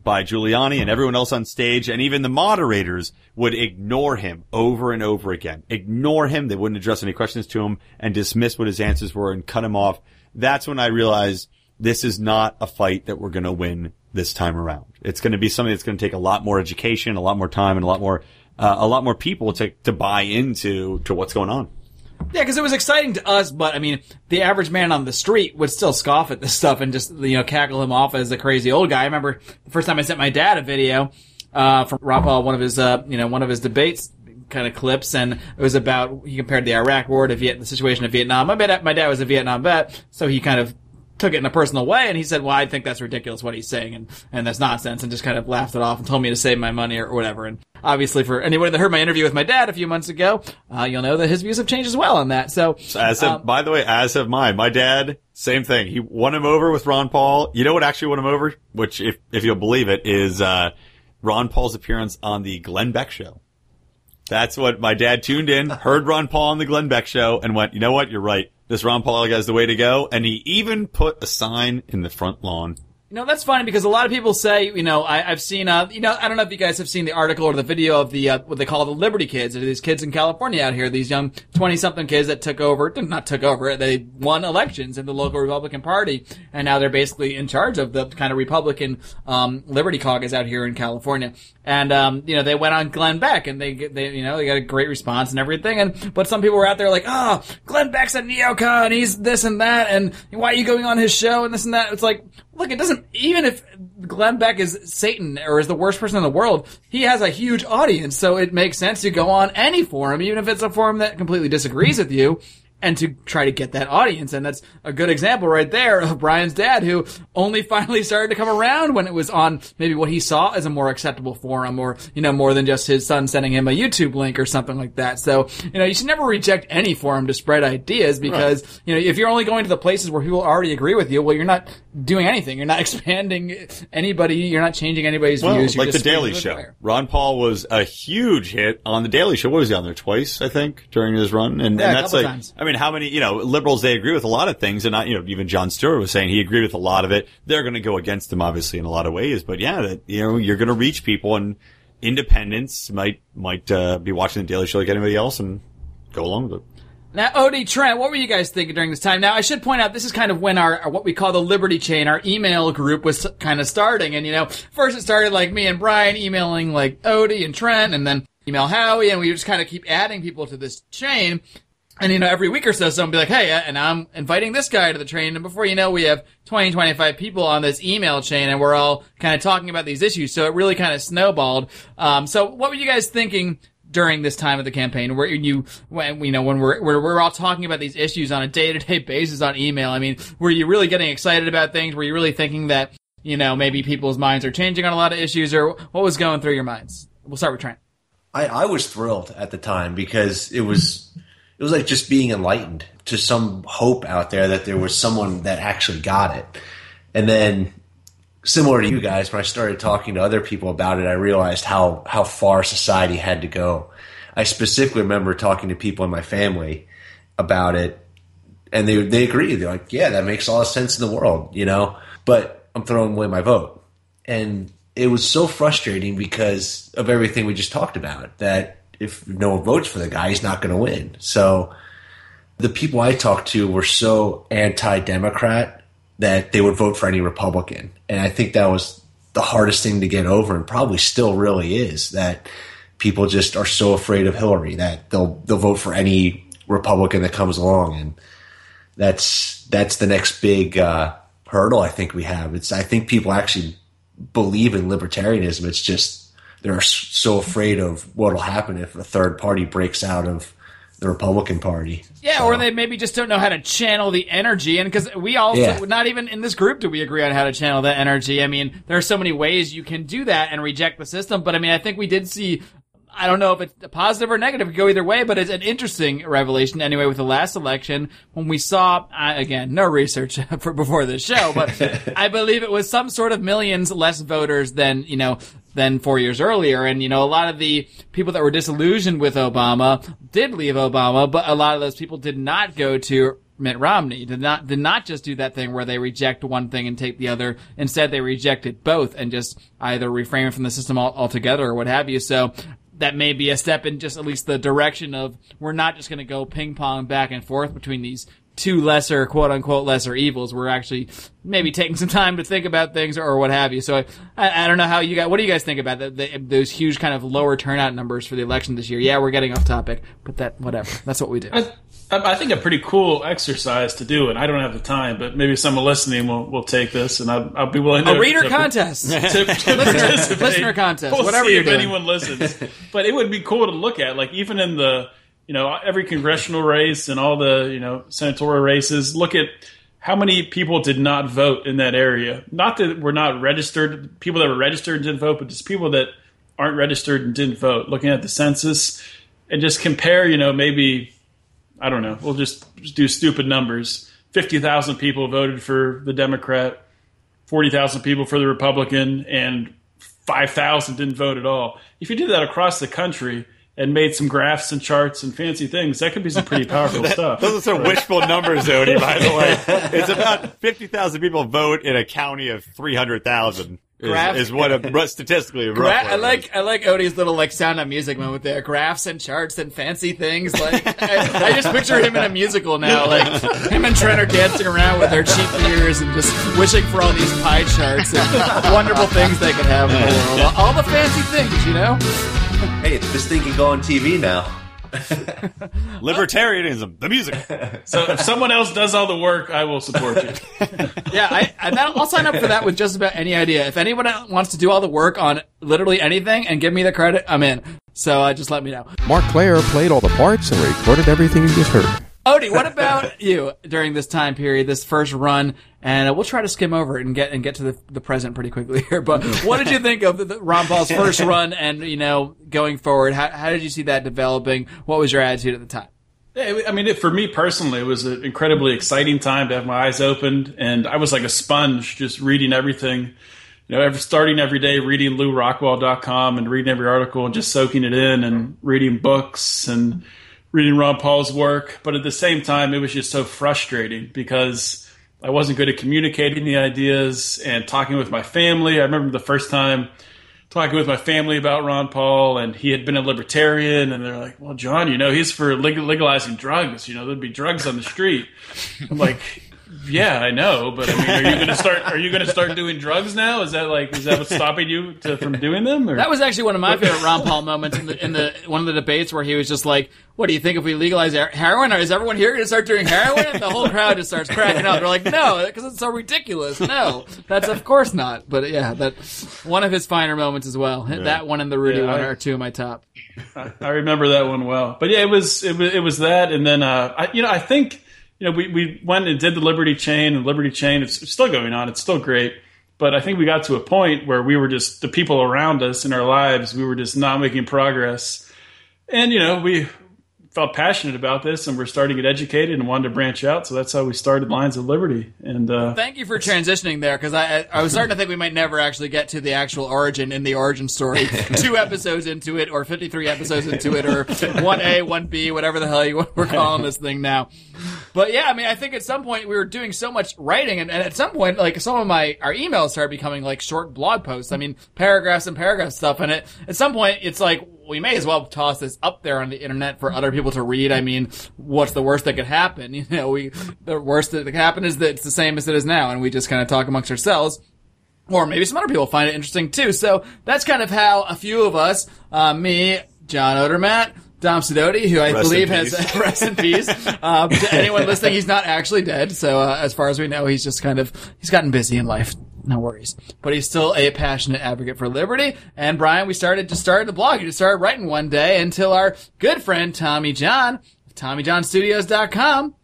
Speaker 3: by Giuliani and everyone else on stage, and even the moderators would ignore him over and over again. Ignore him. They wouldn't address any questions to him and dismiss what his answers were and cut him off. That's when I realized this is not a fight that we're going to win this time around. It's going to be something that's going to take a lot more education, a lot more time, and a lot more, uh, a lot more people to to buy into to what's going on.
Speaker 1: Yeah, because it was exciting to us, but I mean, the average man on the street would still scoff at this stuff and just you know cackle him off as a crazy old guy. I remember the first time I sent my dad a video uh, from Paul, one of his uh, you know one of his debates kind of clips, and it was about he compared the Iraq War to Viet- the situation in Vietnam. My dad, my dad was a Vietnam vet, so he kind of took it in a personal way, and he said, "Well, I think that's ridiculous what he's saying, and and that's nonsense," and just kind of laughed it off and told me to save my money or, whatever. And obviously, for anyone that heard my interview with my dad a few months ago, uh, you'll know that his views have changed as well on that. So,
Speaker 3: As have,
Speaker 1: um,
Speaker 3: by the way, as have mine. My dad, same thing. He won him over with Ron Paul. You know what actually won him over? Which, if if you'll believe it, is uh, Ron Paul's appearance on the Glenn Beck show. That's what my dad tuned in, heard Ron Paul on the Glenn Beck show, and went, "You know what? You're right. This Ron Paul guy's the way to go." And he even put a sign in the front lawn.
Speaker 1: You know, that's funny because a lot of people say, you know, I, I've seen, uh, you know, I don't know if you guys have seen the article or the video of the, uh, what they call the Liberty Kids. These kids in California out here, these young 20 something kids that took over, not took over, they won elections in the local Republican Party. And now they're basically in charge of the kind of Republican, um, Liberty caucus out here in California. And, um, you know, they went on Glenn Beck and they, they, you know, they got a great response and everything. And, but some people were out there like, oh, Glenn Beck's a neocon, he's this and that, and why are you going on his show and this and that? It's like, look, it doesn't, even if Glenn Beck is Satan or is the worst person in the world, he has a huge audience, so it makes sense to go on any forum, even if it's a forum that completely disagrees with you. And to try to get that audience. And that's a good example right there of Brian's dad, who only finally started to come around when it was on maybe what he saw as a more acceptable forum or, you know, more than just his son sending him a YouTube link or something like that. So, you know, you should never reject any forum to spread ideas because, you know, if you're only going to the places where people already agree with you, well, you're not doing anything. You're not expanding anybody. You're not changing anybody's
Speaker 3: Well,
Speaker 1: views. You're
Speaker 3: like the Daily Show. Ron Paul was a huge hit on the Daily Show. What was he on there twice? I think during his run, and,
Speaker 1: Yeah,
Speaker 3: and that's like,
Speaker 1: times.
Speaker 3: I mean, how many? You know, liberals they agree with a lot of things, and not, you know, even Jon Stewart was saying he agreed with a lot of it. They're going to go against him, obviously, in a lot of ways. But yeah, that you know, you're going to reach people, and independents might might uh, be watching the Daily Show like anybody else, and go along with it.
Speaker 1: Now, Odie, Trent, what were you guys thinking during this time? Now, I should point out this is kind of when our- what we call the Liberty Chain, our email group was kind of starting. And you know, first it started like me and Brian emailing like Odie and Trent, and then email Howie, and we just kind of keep adding people to this chain. And you know, every week or so, someone be like, "Hey," uh, and I'm inviting this guy to the train. And before you know, we have 20, 25 people on this email chain, and we're all kind of talking about these issues. So it really kind of snowballed. Um, so what were you guys thinking during this time of the campaign, where you, when you know, when we're we're, we're all talking about these issues on a day to day basis on email? I mean, were you really getting excited about things? Were you really thinking that you know maybe people's minds are changing on a lot of issues, or what was going through your minds? We'll start with Trent.
Speaker 5: I, I was thrilled at the time because it was it was like just being enlightened to some hope out there that there was someone that actually got it. And then similar to you guys, when I started talking to other people about it, I realized how how far society had to go. I specifically remember talking to people in my family about it and they they agreed. They're like, "Yeah, that makes all the sense in the world," you know. But I'm throwing away my vote, and it was so frustrating because of everything we just talked about. That if no one votes for the guy, he's not going to win. So the people I talked to were so anti-democrat that they would vote for any Republican, and I think that was the hardest thing to get over, and probably still really is that people just are so afraid of Hillary that they'll they'll vote for any Republican that comes along, and that's that's the next big uh, hurdle I think we have. It's I think people actually believe in libertarianism. It's just they're so afraid of what'll happen if a third party breaks out of the Republican Party.
Speaker 1: Yeah, or they maybe just don't know how to channel the energy. And because we all,
Speaker 5: yeah.
Speaker 1: not even in this group do we agree on how to channel that energy. I mean, there are so many ways you can do that and reject the system. But I mean, I think we did see, I don't know if it's positive or negative, it could go either way, but it's an interesting revelation anyway with the last election when we saw, uh, again, no research for before this show, but I believe it was some sort of millions less voters than, you know, than four years earlier. And, you know, a lot of the people that were disillusioned with Obama did leave Obama, but a lot of those people did not go to Mitt Romney. Did not, did not just do that thing where they reject one thing and take the other. Instead, they rejected both and just either refrain from the system altogether or what have you. So, that may be a step in just at least the direction of we're not just going to go ping pong back and forth between these two lesser quote unquote lesser evils. We're actually maybe taking some time to think about things or, what have you. So I, I, I don't know how you guys, what do you guys think about the, the, those huge kind of lower turnout numbers for the election this year? Yeah, we're getting off topic, but that, whatever. That's what we do.
Speaker 4: I, I think a pretty cool exercise to do, and I don't have the time, but maybe someone listening will, will take this, and I'll, I'll be willing to
Speaker 1: A reader
Speaker 4: to-
Speaker 1: contest.
Speaker 4: to, to
Speaker 1: Listener- listener contest,
Speaker 4: We'll
Speaker 1: whatever
Speaker 4: see
Speaker 1: you're
Speaker 4: if
Speaker 1: doing.
Speaker 4: anyone listens. but it would be cool to look at, like even in the you know every congressional race and all the you know senatorial races. Look at how many people did not vote in that area. Not that were not registered, people that were registered and didn't vote, but just people that aren't registered and didn't vote. Looking at the census and just compare, you know, maybe I don't know. We'll just, just do stupid numbers. Fifty thousand people voted for the Democrat, forty thousand people for the Republican, and five thousand didn't vote at all. If you do that across the country and made some graphs and charts and fancy things, that could be some pretty powerful stuff.
Speaker 3: Those are some wishful numbers, Odie, by the way. It's about 50,000 people vote in a county of 300,000 is,
Speaker 1: Graph-
Speaker 3: is what a, statistically a
Speaker 1: Gra- I
Speaker 3: word
Speaker 1: like
Speaker 3: is.
Speaker 1: I like Odie's little like sound on music moment there. Graphs and charts and fancy things. Like I, I just picture him in a musical now. Like him and Trent are dancing around with their cheap ears and just wishing for all these pie charts and wonderful things they could have in the world. All the fancy things, you know.
Speaker 5: Hey, this thing can go on TV now.
Speaker 3: Libertarianism, the music.
Speaker 4: So if someone else does all the work, I will support you.
Speaker 1: Yeah, I, and that, I'll sign up for that with just about any idea. If anyone wants to do all the work on literally anything and give me the credit, I'm in. So uh, just let me know.
Speaker 7: Marc Clair played all the parts and recorded everything you just heard.
Speaker 1: Odie, what about you during this time period, this first run? And uh, we'll try to skim over it and get and get to the, the present pretty quickly here. But what did you think of the, the Ron Paul's first run and you know going forward? How, how did you see that developing? What was your attitude at the time?
Speaker 4: Yeah, I mean, it, for me personally, it was an incredibly exciting time to have my eyes opened, and I was like a sponge, just reading everything. You know, every, starting every day, reading LewRockwell.com and reading every article and just soaking it in, and reading books and reading Ron Paul's work. But at the same time, it was just so frustrating because I wasn't good at communicating the ideas and talking with my family. I remember the first time talking with my family about Ron Paul, and he had been a libertarian, and they're like, "Well, John, you know, he's for legalizing drugs. You know, there'd be drugs on the street." I'm like, "Yeah, I know, but I mean, are you going to start? Are you going to start doing drugs now? Is that like, is that what's stopping you to, from doing them?" Or?
Speaker 1: That was actually one of my favorite Ron Paul moments in the in the one of the debates where he was just like, "What do you think if we legalize heroin? Or is everyone here going to start doing heroin?" And the whole crowd just starts cracking up. They're like, "No, because it's so ridiculous. No, that's of course not." But yeah, that's one of his finer moments as well. That one and the Rudy
Speaker 4: Yeah,
Speaker 1: one
Speaker 4: I-
Speaker 1: are two of my top.
Speaker 4: I remember that one well. But yeah, it was it was, it was that, and then uh, I, you know I think you know we, we went and did the Liberty Chain, and Liberty Chain it's, it's still going on. It's still great, but I think we got to a point where we were just the people around us in our lives. We were just not making progress, and you know we felt passionate about this, and we're starting to get educated and wanted to branch out. So that's how we started Lions of Liberty, and uh,
Speaker 1: Thank you for transitioning there because I I was starting to think we might never actually get to the actual origin in the origin story. Two episodes into it, or fifty three episodes into it, or one A, one B, whatever the hell you, we're calling this thing now. But yeah, I mean, I think at some point we were doing so much writing, and, and at some point, like some of my our emails started becoming like short blog posts. I mean, paragraphs and paragraphs stuff, and it at some point it's like we may as well toss this up there on the internet for other people to read. I mean, what's the worst that could happen? You know, we the worst that could happen is that it's the same as it is now, and we just kind of talk amongst ourselves. Or maybe some other people find it interesting too. So that's kind of how a few of us, uh, me, John Odermatt, Dom Sidoti, who I
Speaker 3: Rest
Speaker 1: believe has
Speaker 3: peace.
Speaker 1: rest in peace. Um, to anyone listening, he's not actually dead. So uh, as far as we know, he's just kind of he's gotten busy in life. No worries, but he's still a passionate advocate for liberty. And Brian, we started just started the blog. You just started writing one day until our good friend Tommy John, TommyJohnStudios.com,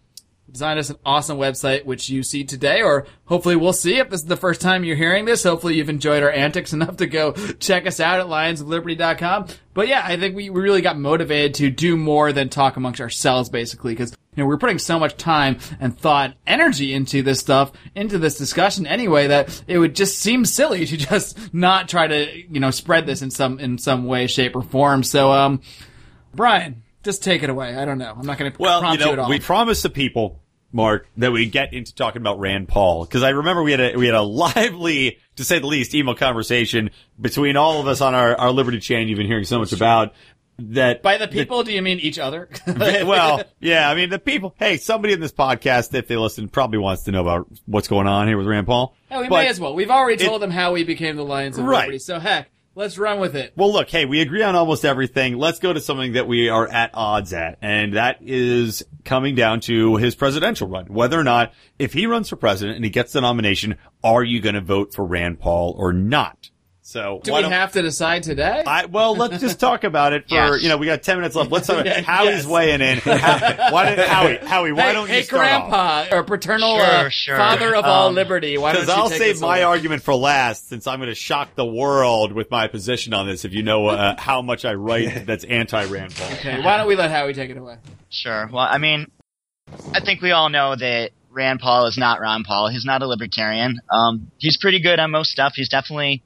Speaker 1: designed us an awesome website, which you see today, or hopefully we'll see if this is the first time you're hearing this. Hopefully you've enjoyed our antics enough to go check us out at lionsofliberty.com. But yeah, I think we we really got motivated to do more than talk amongst ourselves, basically, because you know we're putting so much time and thought, energy into this stuff, into this discussion anyway, that it would just seem silly to just not try to you know spread this in some in some way, shape, or form. So, um, Brian, just take it away. I don't know. I'm not going to
Speaker 3: Well, you
Speaker 1: prompt you,
Speaker 3: know,
Speaker 1: at all.
Speaker 3: we promised the people, Marc, that we'd get into talking about Rand Paul because I remember we had a we had a lively, to say the least, email conversation between all of us on our, our Liberty chain. You've been hearing so much about that.
Speaker 1: By the people, do you mean each other?
Speaker 3: well, yeah, I mean the people. Hey, somebody in this podcast, if they listen, probably wants to know about what's going on here with Rand Paul.
Speaker 1: Yeah, we
Speaker 3: But-
Speaker 1: may as well. We've already
Speaker 3: it-
Speaker 1: told them how we became the Lions of
Speaker 3: Right.
Speaker 1: Liberty, so heck, let's run with it.
Speaker 3: Well, look, hey, we agree on almost everything. Let's go to something that we are at odds at, and that is coming down to his presidential run. Whether or not, if he runs for president and he gets the nomination, are you going to vote for Rand Paul or not? So,
Speaker 1: Do we have to decide today?
Speaker 3: I, well, let's just talk about it for,
Speaker 6: Yes.
Speaker 3: you know, we got 10 minutes left. Let's talk about Howie's
Speaker 1: yes.
Speaker 3: weighing in. How, why don't, Howie, Howie, why
Speaker 1: hey,
Speaker 3: don't
Speaker 1: hey,
Speaker 3: you start off?
Speaker 1: Grandpa, or paternal
Speaker 6: Sure,
Speaker 1: uh,
Speaker 6: sure.
Speaker 1: father of all
Speaker 6: Um,
Speaker 1: liberty. Why don't
Speaker 3: Because
Speaker 1: you
Speaker 3: I'll
Speaker 1: take
Speaker 3: save
Speaker 1: this
Speaker 3: my
Speaker 1: away?
Speaker 3: argument for last, since I'm going to shock the world with my position on this. If you know uh, how much I write that's anti-Rand Paul.
Speaker 1: Okay, why don't we let Howie take it away?
Speaker 6: Sure. Well, I mean, I think we all know that Rand Paul is not Ron Paul. He's not a libertarian. Um, he's pretty good on most stuff. He's definitely,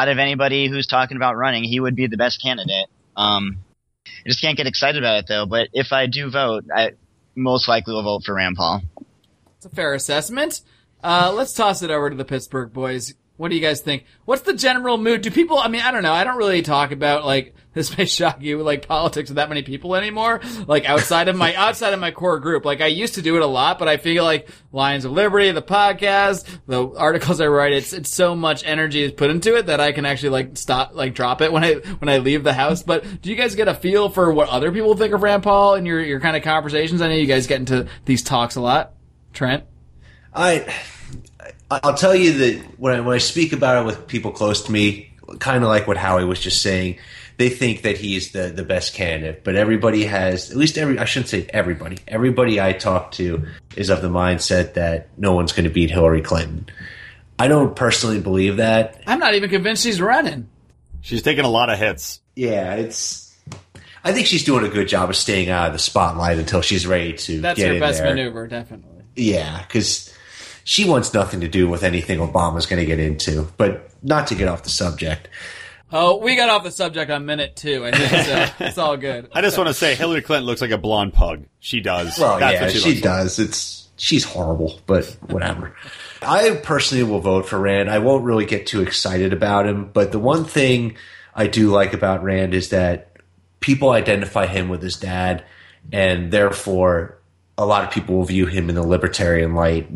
Speaker 6: out of anybody who's talking about running, he would be the best candidate. Um, I just can't get excited about it though. But if I do vote, I most likely will vote for Rand Paul.
Speaker 1: It's a fair assessment. Uh, let's toss it over to the Pittsburgh boys. What do you guys think? What's the general mood? Do people? I mean, I don't know. I don't really talk about like this may shock you, like politics with that many people anymore. Like outside of my outside of my core group. Like I used to do it a lot, but I feel like Lions of Liberty, the podcast, the articles I write, it's it's so much energy is put into it that I can actually like stop, like drop it when I when I leave the house. But do you guys get a feel for what other people think of Rand Paul in your your kind of conversations? I know you guys get into these talks a lot. Trent.
Speaker 5: I I'll tell you that when I, when I speak about it with people close to me, kind of like what Howie was just saying, they think that he's the the best candidate. But everybody has at least every I shouldn't say everybody. Everybody I talk to is of the mindset that no one's going to beat Hillary Clinton. I don't personally believe that.
Speaker 1: I'm not even convinced she's running.
Speaker 3: She's taking a lot of hits.
Speaker 5: Yeah, it's. I think she's doing a good job of staying out of the spotlight until she's ready to
Speaker 1: That's
Speaker 5: get
Speaker 1: her
Speaker 5: in
Speaker 1: best
Speaker 5: there.
Speaker 1: maneuver, definitely.
Speaker 5: Yeah, because she wants nothing to do with anything Obama's going to get into. But not to get off the subject,
Speaker 1: Oh, we got off the subject on minute two. I think so. it's all good.
Speaker 3: I just want to say Hillary Clinton looks like a blonde pug. She does.
Speaker 5: Well,
Speaker 3: That's
Speaker 5: yeah,
Speaker 3: what she,
Speaker 5: she,
Speaker 3: looks like.
Speaker 5: does. It's she's horrible, but whatever. I personally will vote for Rand. I won't really get too excited about him, but the one thing I do like about Rand is that people identify him with his dad, and therefore a lot of people will view him in the libertarian light,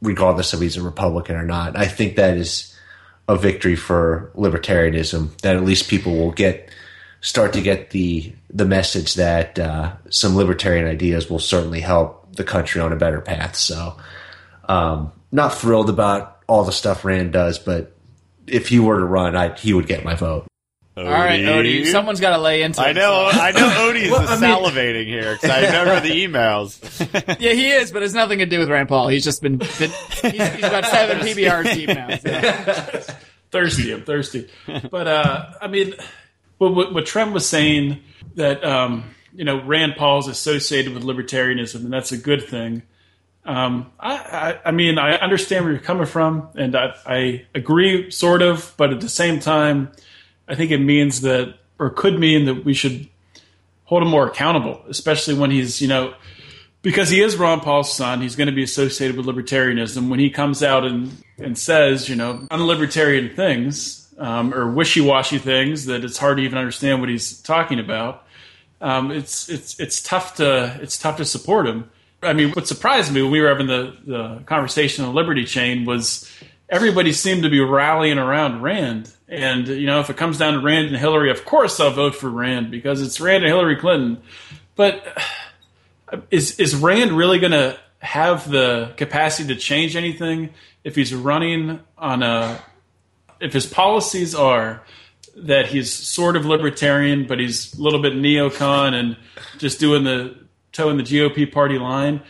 Speaker 5: regardless of he's a Republican or not. I think that is a victory for libertarianism. That at least people will get start to get the the message that uh, some libertarian ideas will certainly help the country on a better path. So, um, not thrilled about all the stuff Rand does, but if he were to run, I, he would get my vote.
Speaker 1: All right, Odie,
Speaker 3: Odie.
Speaker 1: some's got to lay into it.
Speaker 3: I know, I know Odie's
Speaker 4: Well, I mean-
Speaker 3: salivating here because I remember the emails.
Speaker 1: Yeah, he is, but it's nothing to do with Rand Paul. He's just been, been he's, he's got seven PBRs deep now. so.
Speaker 4: thirsty. I'm thirsty. But uh, I mean, what, what, what Trent was saying that um, you know Rand Paul's associated with libertarianism, and that's a good thing. Um, I, I, I mean, I understand where you're coming from, and I, I agree, sort of, but at the same time, I think it means that, or could mean that we should hold him more accountable, especially when he's, you know, because he is Ron Paul's son, he's going to be associated with libertarianism. When he comes out and, and says, you know, unlibertarian things um, or wishy-washy things that it's hard to even understand what he's talking about, um, it's it's it's tough to it's tough to support him. I mean, what surprised me when we were having the, the conversation on Liberty Chain was everybody seemed to be rallying around Rand. And, you know, if it comes down to Rand and Hillary, of course I'll vote for Rand because it's Rand and Hillary Clinton. But uh, is is Rand really going to have the capacity to change anything if he's running on a if his policies are that he's sort of libertarian but he's a little bit neocon and just doing the toeing the GOP party line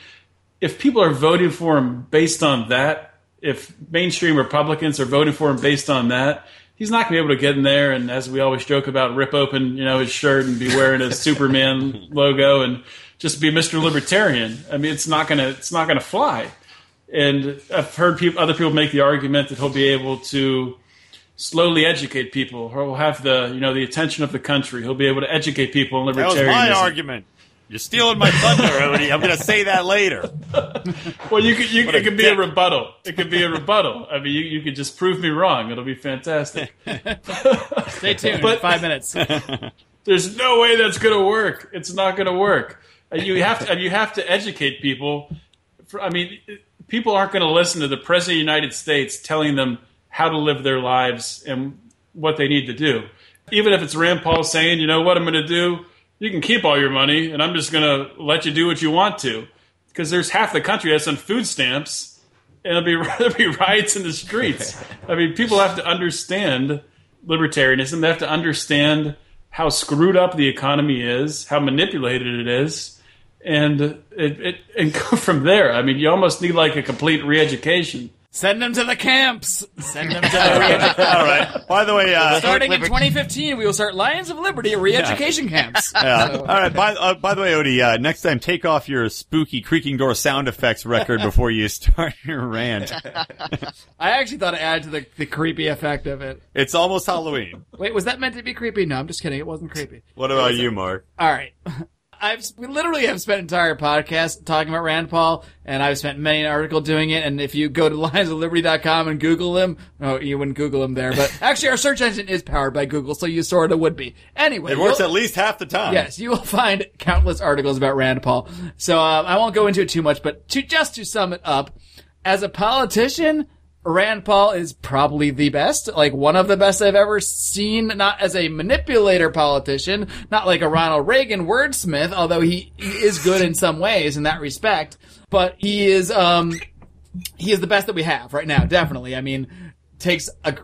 Speaker 4: if people are voting for him based on that if mainstream Republicans are voting for him based on that he's not going to be able to get in there and as we always joke about rip open you know his shirt and be wearing a Superman logo and just be Mr. Libertarian. I mean, it's not gonna it's not gonna fly. And I've heard people, other people make the argument that he'll be able to slowly educate people. Or he'll have the you know the attention of the country. He'll be able to educate people in libertarianism.
Speaker 3: That was my argument. You're stealing my thunder, Odie. I'm going to say that later.
Speaker 4: Well, you could you,
Speaker 3: What
Speaker 4: it could be a rebuttal. It could be a rebuttal. I mean, you, you could just prove me wrong. It'll be fantastic.
Speaker 1: Stay tuned.
Speaker 4: But-
Speaker 1: Five minutes.
Speaker 4: There's no way that's going to work. It's not going to work. And you have to and you have to educate people. For, I mean, people aren't going to listen to the president of the United States telling them how to live their lives and what they need to do. Even if it's Rand Paul saying, "You know what I'm going to do? You can keep all your money, and I'm just going to let you do what you want to," because there's half the country that's on food stamps, and there'll be there'll be riots in the streets. I mean, people have to understand libertarianism. They have to understand how screwed up the economy is, how manipulated it is, and it, it and go from there. I mean, you almost need like a complete re-education.
Speaker 1: Send them to the camps. Send them to the re-
Speaker 3: All right. By the way, uh,
Speaker 1: Starting in 2015, we will start Lions of Liberty re-education camps.
Speaker 3: Yeah. All right. By, uh, by the way, Odie, uh, next time take off your spooky creaking door sound effects record before you start your rant.
Speaker 1: I actually thought it added to the, the creepy effect of it.
Speaker 3: It's almost Halloween.
Speaker 1: Wait, was that meant to be creepy? No, I'm just kidding. It wasn't creepy.
Speaker 3: What about you, Marc?
Speaker 1: All right. I've we literally have spent entire podcast talking about Rand Paul, and I've spent many an article doing it. And if you go to lionsofliberty.com and Google him, oh, you wouldn't Google him there, but actually our search engine is powered by Google, so you sort of would be. Anyway,
Speaker 3: It works at least half the time.
Speaker 1: Yes, you will find countless articles about Rand Paul. So uh, I won't go into it too much, but to just to sum it up, as a politician, Rand Paul is probably the best, like one of the best I've ever seen. Not as a manipulator politician, not like a Ronald Reagan wordsmith, although he, he is good in some ways in that respect. But he is, um, he is the best that we have right now. Definitely. I mean, takes a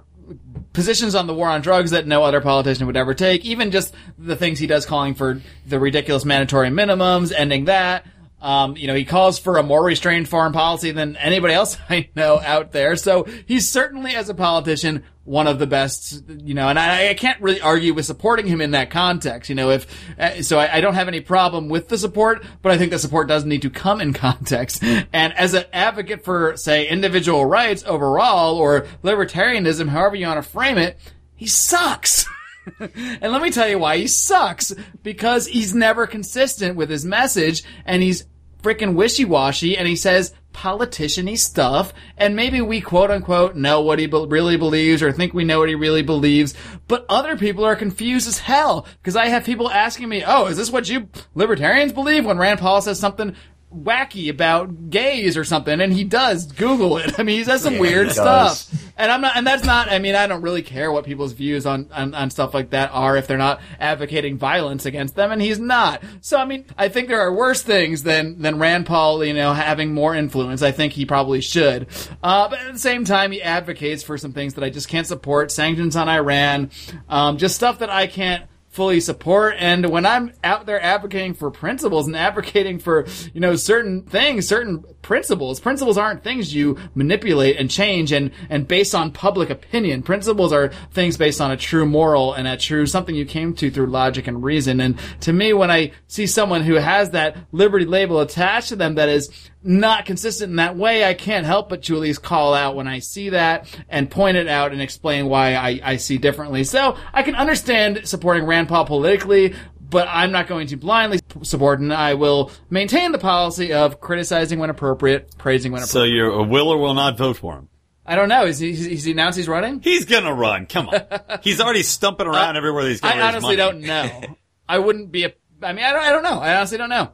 Speaker 1: positions on the war on drugs that no other politician would ever take. Even just the things he does, calling for the ridiculous mandatory minimums, ending that. Um, you know, he calls for a more restrained foreign policy than anybody else I know out there. So he's certainly, as a politician, one of the best. You know, and I, I can't really argue with supporting him in that context. You know, if uh, so, I, I don't have any problem with the support, but I think the support does need to come in context. And as an advocate for, say, individual rights overall or libertarianism, however you want to frame it, he sucks. and let me tell you why he sucks. Because he's never consistent with his message and he's freaking wishy-washy and he says politician-y stuff and maybe we quote unquote know what he be- really believes or think we know what he really believes but other people are confused as hell because I have people asking me oh is this what you libertarians believe? When Rand Paul says something wacky about gays or something and he does google it. I mean he says some weird stuff. And i'm not and that's not i mean i don't really care what people's views on, on on stuff like that are if they're not advocating violence against them and he's not. So i mean i think there are worse things than than rand paul you know having more influence. I think he probably should. Uh, but at the same time he advocates for some things that i just can't support. Sanctions on iran. Um, just stuff that i can't fully support. And when I'm out there advocating for principles and advocating for, you know, certain things, certain principles, principles aren't things you manipulate and change and, and based on public opinion. Principles are things based on a true moral and a true something you came to through logic and reason. And to me, when I see someone who has that liberty label attached to them that is not consistent in that way, I can't help but to at least call out when I see that and point it out and explain why I, I see differently. So I can understand supporting Rand Paul politically, but I'm not going to blindly support and I will maintain the policy of criticizing when appropriate, praising when appropriate.
Speaker 3: So you are will or will not vote for him.
Speaker 1: I don't know. Is he, is he announced he's running?
Speaker 3: He's gonna run. Come on. He's already stumping around everywhere. That he's gonna
Speaker 1: I honestly
Speaker 3: money.
Speaker 1: don't know. I wouldn't be a, I mean, I don't, I don't know. I honestly don't know.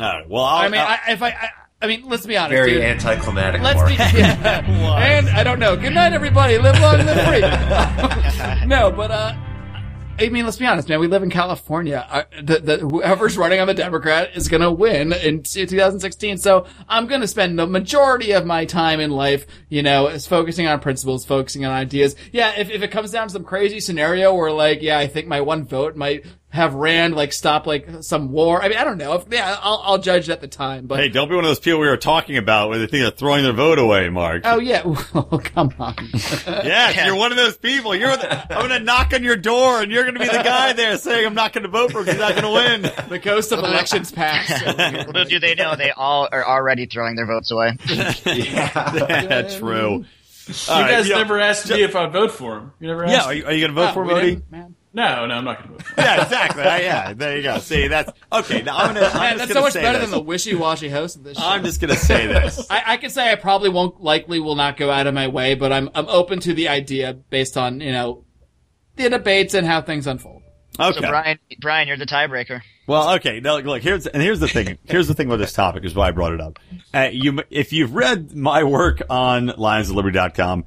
Speaker 3: All right. Well, I'll,
Speaker 1: I mean,
Speaker 3: I'll-
Speaker 1: I, if I, I, I mean, let's be honest.
Speaker 5: Very
Speaker 1: dude.
Speaker 5: anticlimactic.
Speaker 1: Let's be. Yeah. and I don't know. Good night, everybody. Live long, and live free. no, but uh, I mean, let's be honest, man. We live in California. Uh, the, the, whoever's running on the Democrat is going to win in 2016. So I'm going to spend the majority of my time in life, you know, is focusing on principles, focusing on ideas. Yeah, if, if it comes down to some crazy scenario where, like, yeah, I think my one vote might have Rand like stop like some war. I mean, I don't know. If, yeah, I'll, I'll judge at the time. But
Speaker 3: hey, don't be one of those people we were talking about where they think they're throwing their vote away, Marc.
Speaker 1: oh yeah, oh, come on.
Speaker 3: yes, you're one of those people. You're. The, I'm going to knock on your door, and you're going to be the guy there saying, "I'm not going to vote for him. 'cause He's not going to win."
Speaker 1: The ghost of elections past.
Speaker 6: Little do they know they all are already throwing their votes away.
Speaker 3: That's true.
Speaker 4: You guys never asked me if I'd vote for him. You never asked.
Speaker 3: Yeah, are you, are you going to vote for him, Odie?
Speaker 1: man.
Speaker 4: No, no, I'm not going to vote for.
Speaker 3: Yeah, exactly. Uh, yeah, there you go. See, that's okay. Now I'm gonna. I'm
Speaker 1: Man, that's so
Speaker 3: gonna
Speaker 1: much better
Speaker 3: this.
Speaker 1: than the wishy-washy host of this show.
Speaker 3: I'm just gonna say this.
Speaker 1: I, I can say I probably won't, likely will not go out of my way, but I'm, I'm open to the idea based on, you know, the debates and how things unfold.
Speaker 3: Okay.
Speaker 6: So Brian, Brian, you're the tiebreaker.
Speaker 3: Well, okay. Now, look, here's and here's the thing. Here's the thing with this topic is why I brought it up. Uh, you, if you've read my work on lionsofliberty.com,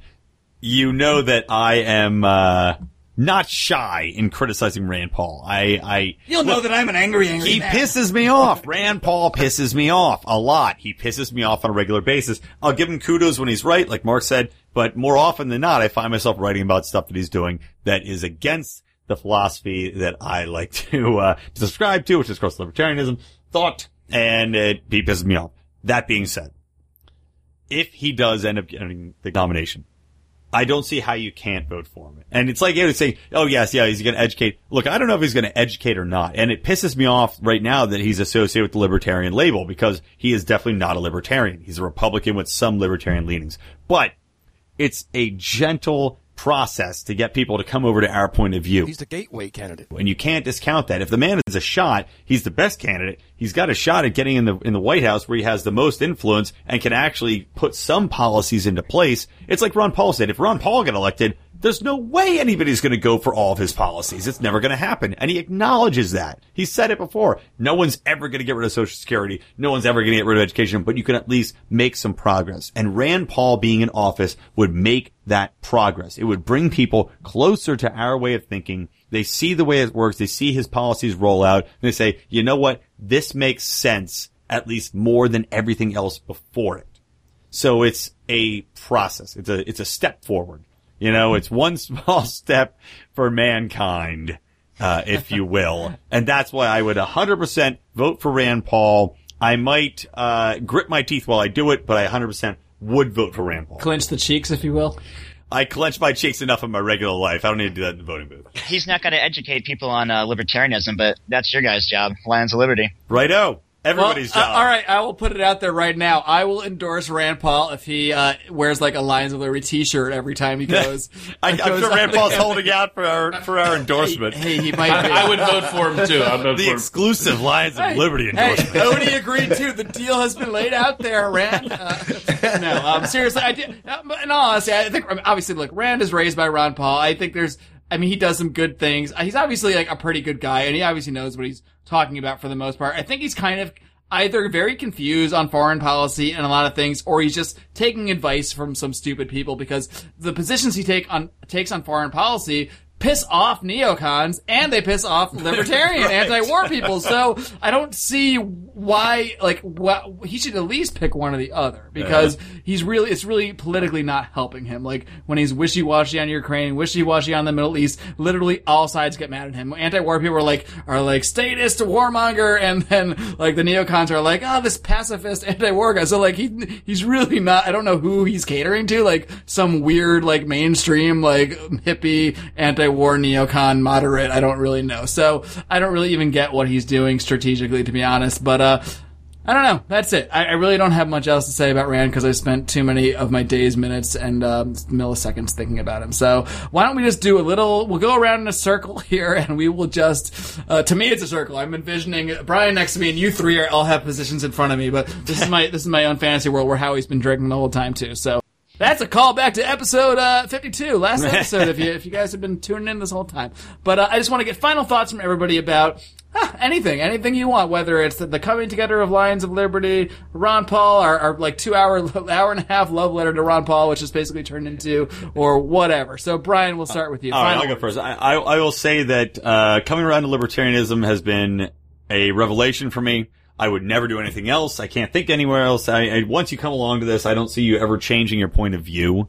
Speaker 3: you know that I am uh, not shy in criticizing Rand Paul. I, I
Speaker 1: You'll know that I'm an angry, angry
Speaker 3: he
Speaker 1: man.
Speaker 3: pisses me off. Rand Paul pisses me off a lot. He pisses me off on a regular basis. I'll give him kudos when he's right, like Marc said, but more often than not, I find myself writing about stuff that he's doing that is against the philosophy that I like to, uh, to subscribe to, which is, of course, libertarianism, thought, and it, he pisses me off. That being said, if he does end up getting the nomination, I don't see how you can't vote for him. And it's like, you know, saying, oh yes, yeah, he's going to educate. Look, I don't know if he's going to educate or not. And it pisses me off right now that he's associated with the libertarian label because he is definitely not a libertarian. He's a Republican with some libertarian leanings. But it's a gentle process to get people to come over to our point of view.
Speaker 7: He's the gateway candidate.
Speaker 3: And you can't discount that. If the man is a shot, he's the best candidate. He's got a shot at getting in the in the White House where he has the most influence and can actually put some policies into place. It's like Ron Paul said, if Ron Paul got elected, there's no way anybody's going to go for all of his policies. It's never going to happen. And he acknowledges that. He said it before. No one's ever going to get rid of Social Security. No one's ever going to get rid of education, but you can at least make some progress. And Rand Paul being in office would make that progress. It would bring people closer to our way of thinking. They see the way it works. They see his policies roll out and they say, you know what? This makes sense at least more than everything else before it. So it's a process. It's a, it's a step forward. You know, it's one small step for mankind, uh, if you will. And that's why I would 100% vote for Rand Paul. I might, uh, grit my teeth while I do it, but I 100% would vote for Rand Paul.
Speaker 1: Clench the cheeks, if you will.
Speaker 3: I clench my cheeks enough in my regular life. I don't need to do that in the voting booth.
Speaker 6: He's not going to educate people on uh, libertarianism, but that's your guys' job. Lions of Liberty.
Speaker 3: Righto. Everybody's
Speaker 1: Well, uh, all right, I will put it out there right now. I will endorse Rand Paul if he uh, wears like a Lions of Liberty T-shirt every time he goes.
Speaker 3: I, I'm sure Rand Paul's holding out for our for our endorsement.
Speaker 1: Hey, he might. Be.
Speaker 4: I, I would vote for him too. I'd vote
Speaker 3: the
Speaker 4: for him.
Speaker 3: exclusive Lions of
Speaker 1: Hey,
Speaker 3: Liberty
Speaker 1: Hey,
Speaker 3: endorsement.
Speaker 1: Odie agreed too. The deal has been laid out there, Rand. Uh, no, um, seriously, I did. Uh, but in all honesty, I think obviously, look, Rand is raised by Ron Paul. I think there's. I mean, he does some good things. Uh, He's obviously like a pretty good guy, and he obviously knows what he's talking about for the most part. I think he's kind of either very confused on foreign policy and a lot of things, or he's just taking advice from some stupid people because the positions he take on takes on foreign policy piss off neocons and they piss off libertarian anti-war people. So I don't see why, like, what, he should at least pick one or the other because he's really, it's really politically not helping him. Like, when he's wishy-washy on Ukraine, wishy-washy on the Middle East, literally all sides get mad at him. Anti-war people are like, are like statist warmonger and then, like, the neocons are like, oh, this pacifist anti-war guy. So, like, he, he's really not, I don't know who he's catering to, like, some weird, like, mainstream, like, hippie, anti-war neocon moderate. I don't really know. So, I don't really even get what he's doing strategically, to be honest. But, uh, I don't know. That's it. I, I really don't have much else to say about Rand because I spent too many of my days, minutes, and um, milliseconds thinking about him. So why don't we just do a little? We'll go around in a circle here, and we will just. Uh, to me, it's a circle. I'm envisioning Brian next to me, and you three are all have positions in front of me. But this is my this is my own fantasy world where Howie's been drinking the whole time too. So. That's a callback to episode uh, 52, last episode. if you if you guys have been tuning in this whole time, but uh, I just want to get final thoughts from everybody about huh, anything, anything you want. Whether it's the, the coming together of Lions of Liberty, Ron Paul, our, our like two hour hour and a half love letter to Ron Paul, which is basically turned into, or whatever. So Brian, we'll start with you.
Speaker 3: All right, I'll go first. I, I, I will say that uh, coming around to libertarianism has been a revelation for me. I would never do anything else. I can't think anywhere else. I, I once you come along to this, I don't see you ever changing your point of view,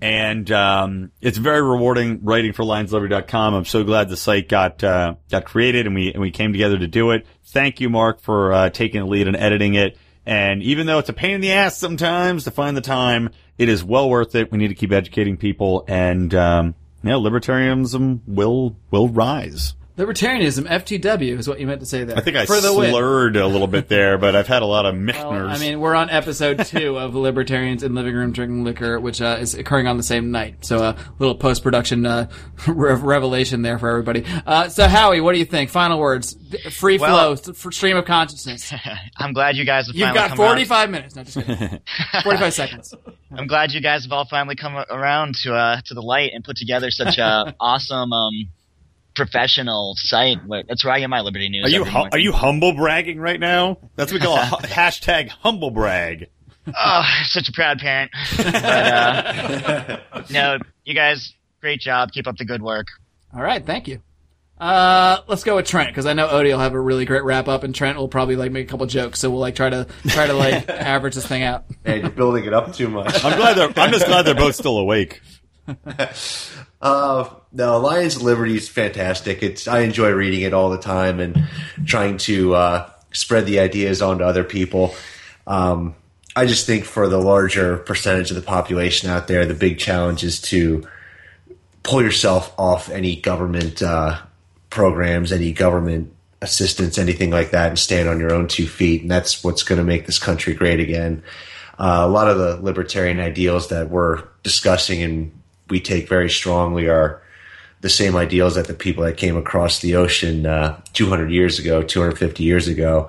Speaker 3: and um, it's very rewarding writing for LionsLiberty.com. I'm so glad the site got uh, got created and we and we came together to do it. Thank you, Marc, for uh, taking the lead and editing it. And even though it's a pain in the ass sometimes to find the time, it is well worth it. We need to keep educating people, and um, yeah, libertarianism will will rise.
Speaker 1: Libertarianism, FTW, is what you meant to say there.
Speaker 3: I think I
Speaker 1: For the win.
Speaker 3: slurred a little bit there, but I've had a lot of
Speaker 1: Well, I mean, we're on episode two of Libertarians in Living Room Drinking Liquor, which uh, is occurring on the same night. So a little post production uh, re- revelation there for everybody. Uh, so Howie, what do you think? Final words, free
Speaker 6: Well-
Speaker 1: flow, f- stream of consciousness.
Speaker 6: I'm glad you guys have
Speaker 1: You've
Speaker 6: finally
Speaker 1: got
Speaker 6: come around.
Speaker 1: 45 minutes. No, just kidding. 45 seconds.
Speaker 6: I'm glad you guys have all finally come around to uh, to the light and put together such a awesome um, professional site. That's where I get my Liberty news.
Speaker 3: are you
Speaker 6: every
Speaker 3: hu- are you humble bragging right now? That's what we call a hashtag humble brag.
Speaker 6: Oh, such a proud parent. but, uh, no, you guys, great job. Keep up the good work.
Speaker 1: All right, thank you. Uh, let's go with Trent because I know Odie will have a really great wrap up, and Trent will probably like make a couple jokes. So we'll like try to try to like average this thing out.
Speaker 5: Man, you're building it up too much.
Speaker 3: I'm glad they're. I'm just glad they're both still awake.
Speaker 5: Uh, no, Lions of Liberty is fantastic. It's I enjoy reading it all the time and trying to uh, spread the ideas onto other people. Um, I just think for the larger percentage of the population out there, the big challenge is to pull yourself off any government uh, programs, any government assistance, anything like that, and stand on your own two feet. And that's what's going to make this country great again. Uh, a lot of the libertarian ideals that we're discussing and we take very strongly are the same ideals that the people that came across the ocean uh, 200 years ago, 250 years ago,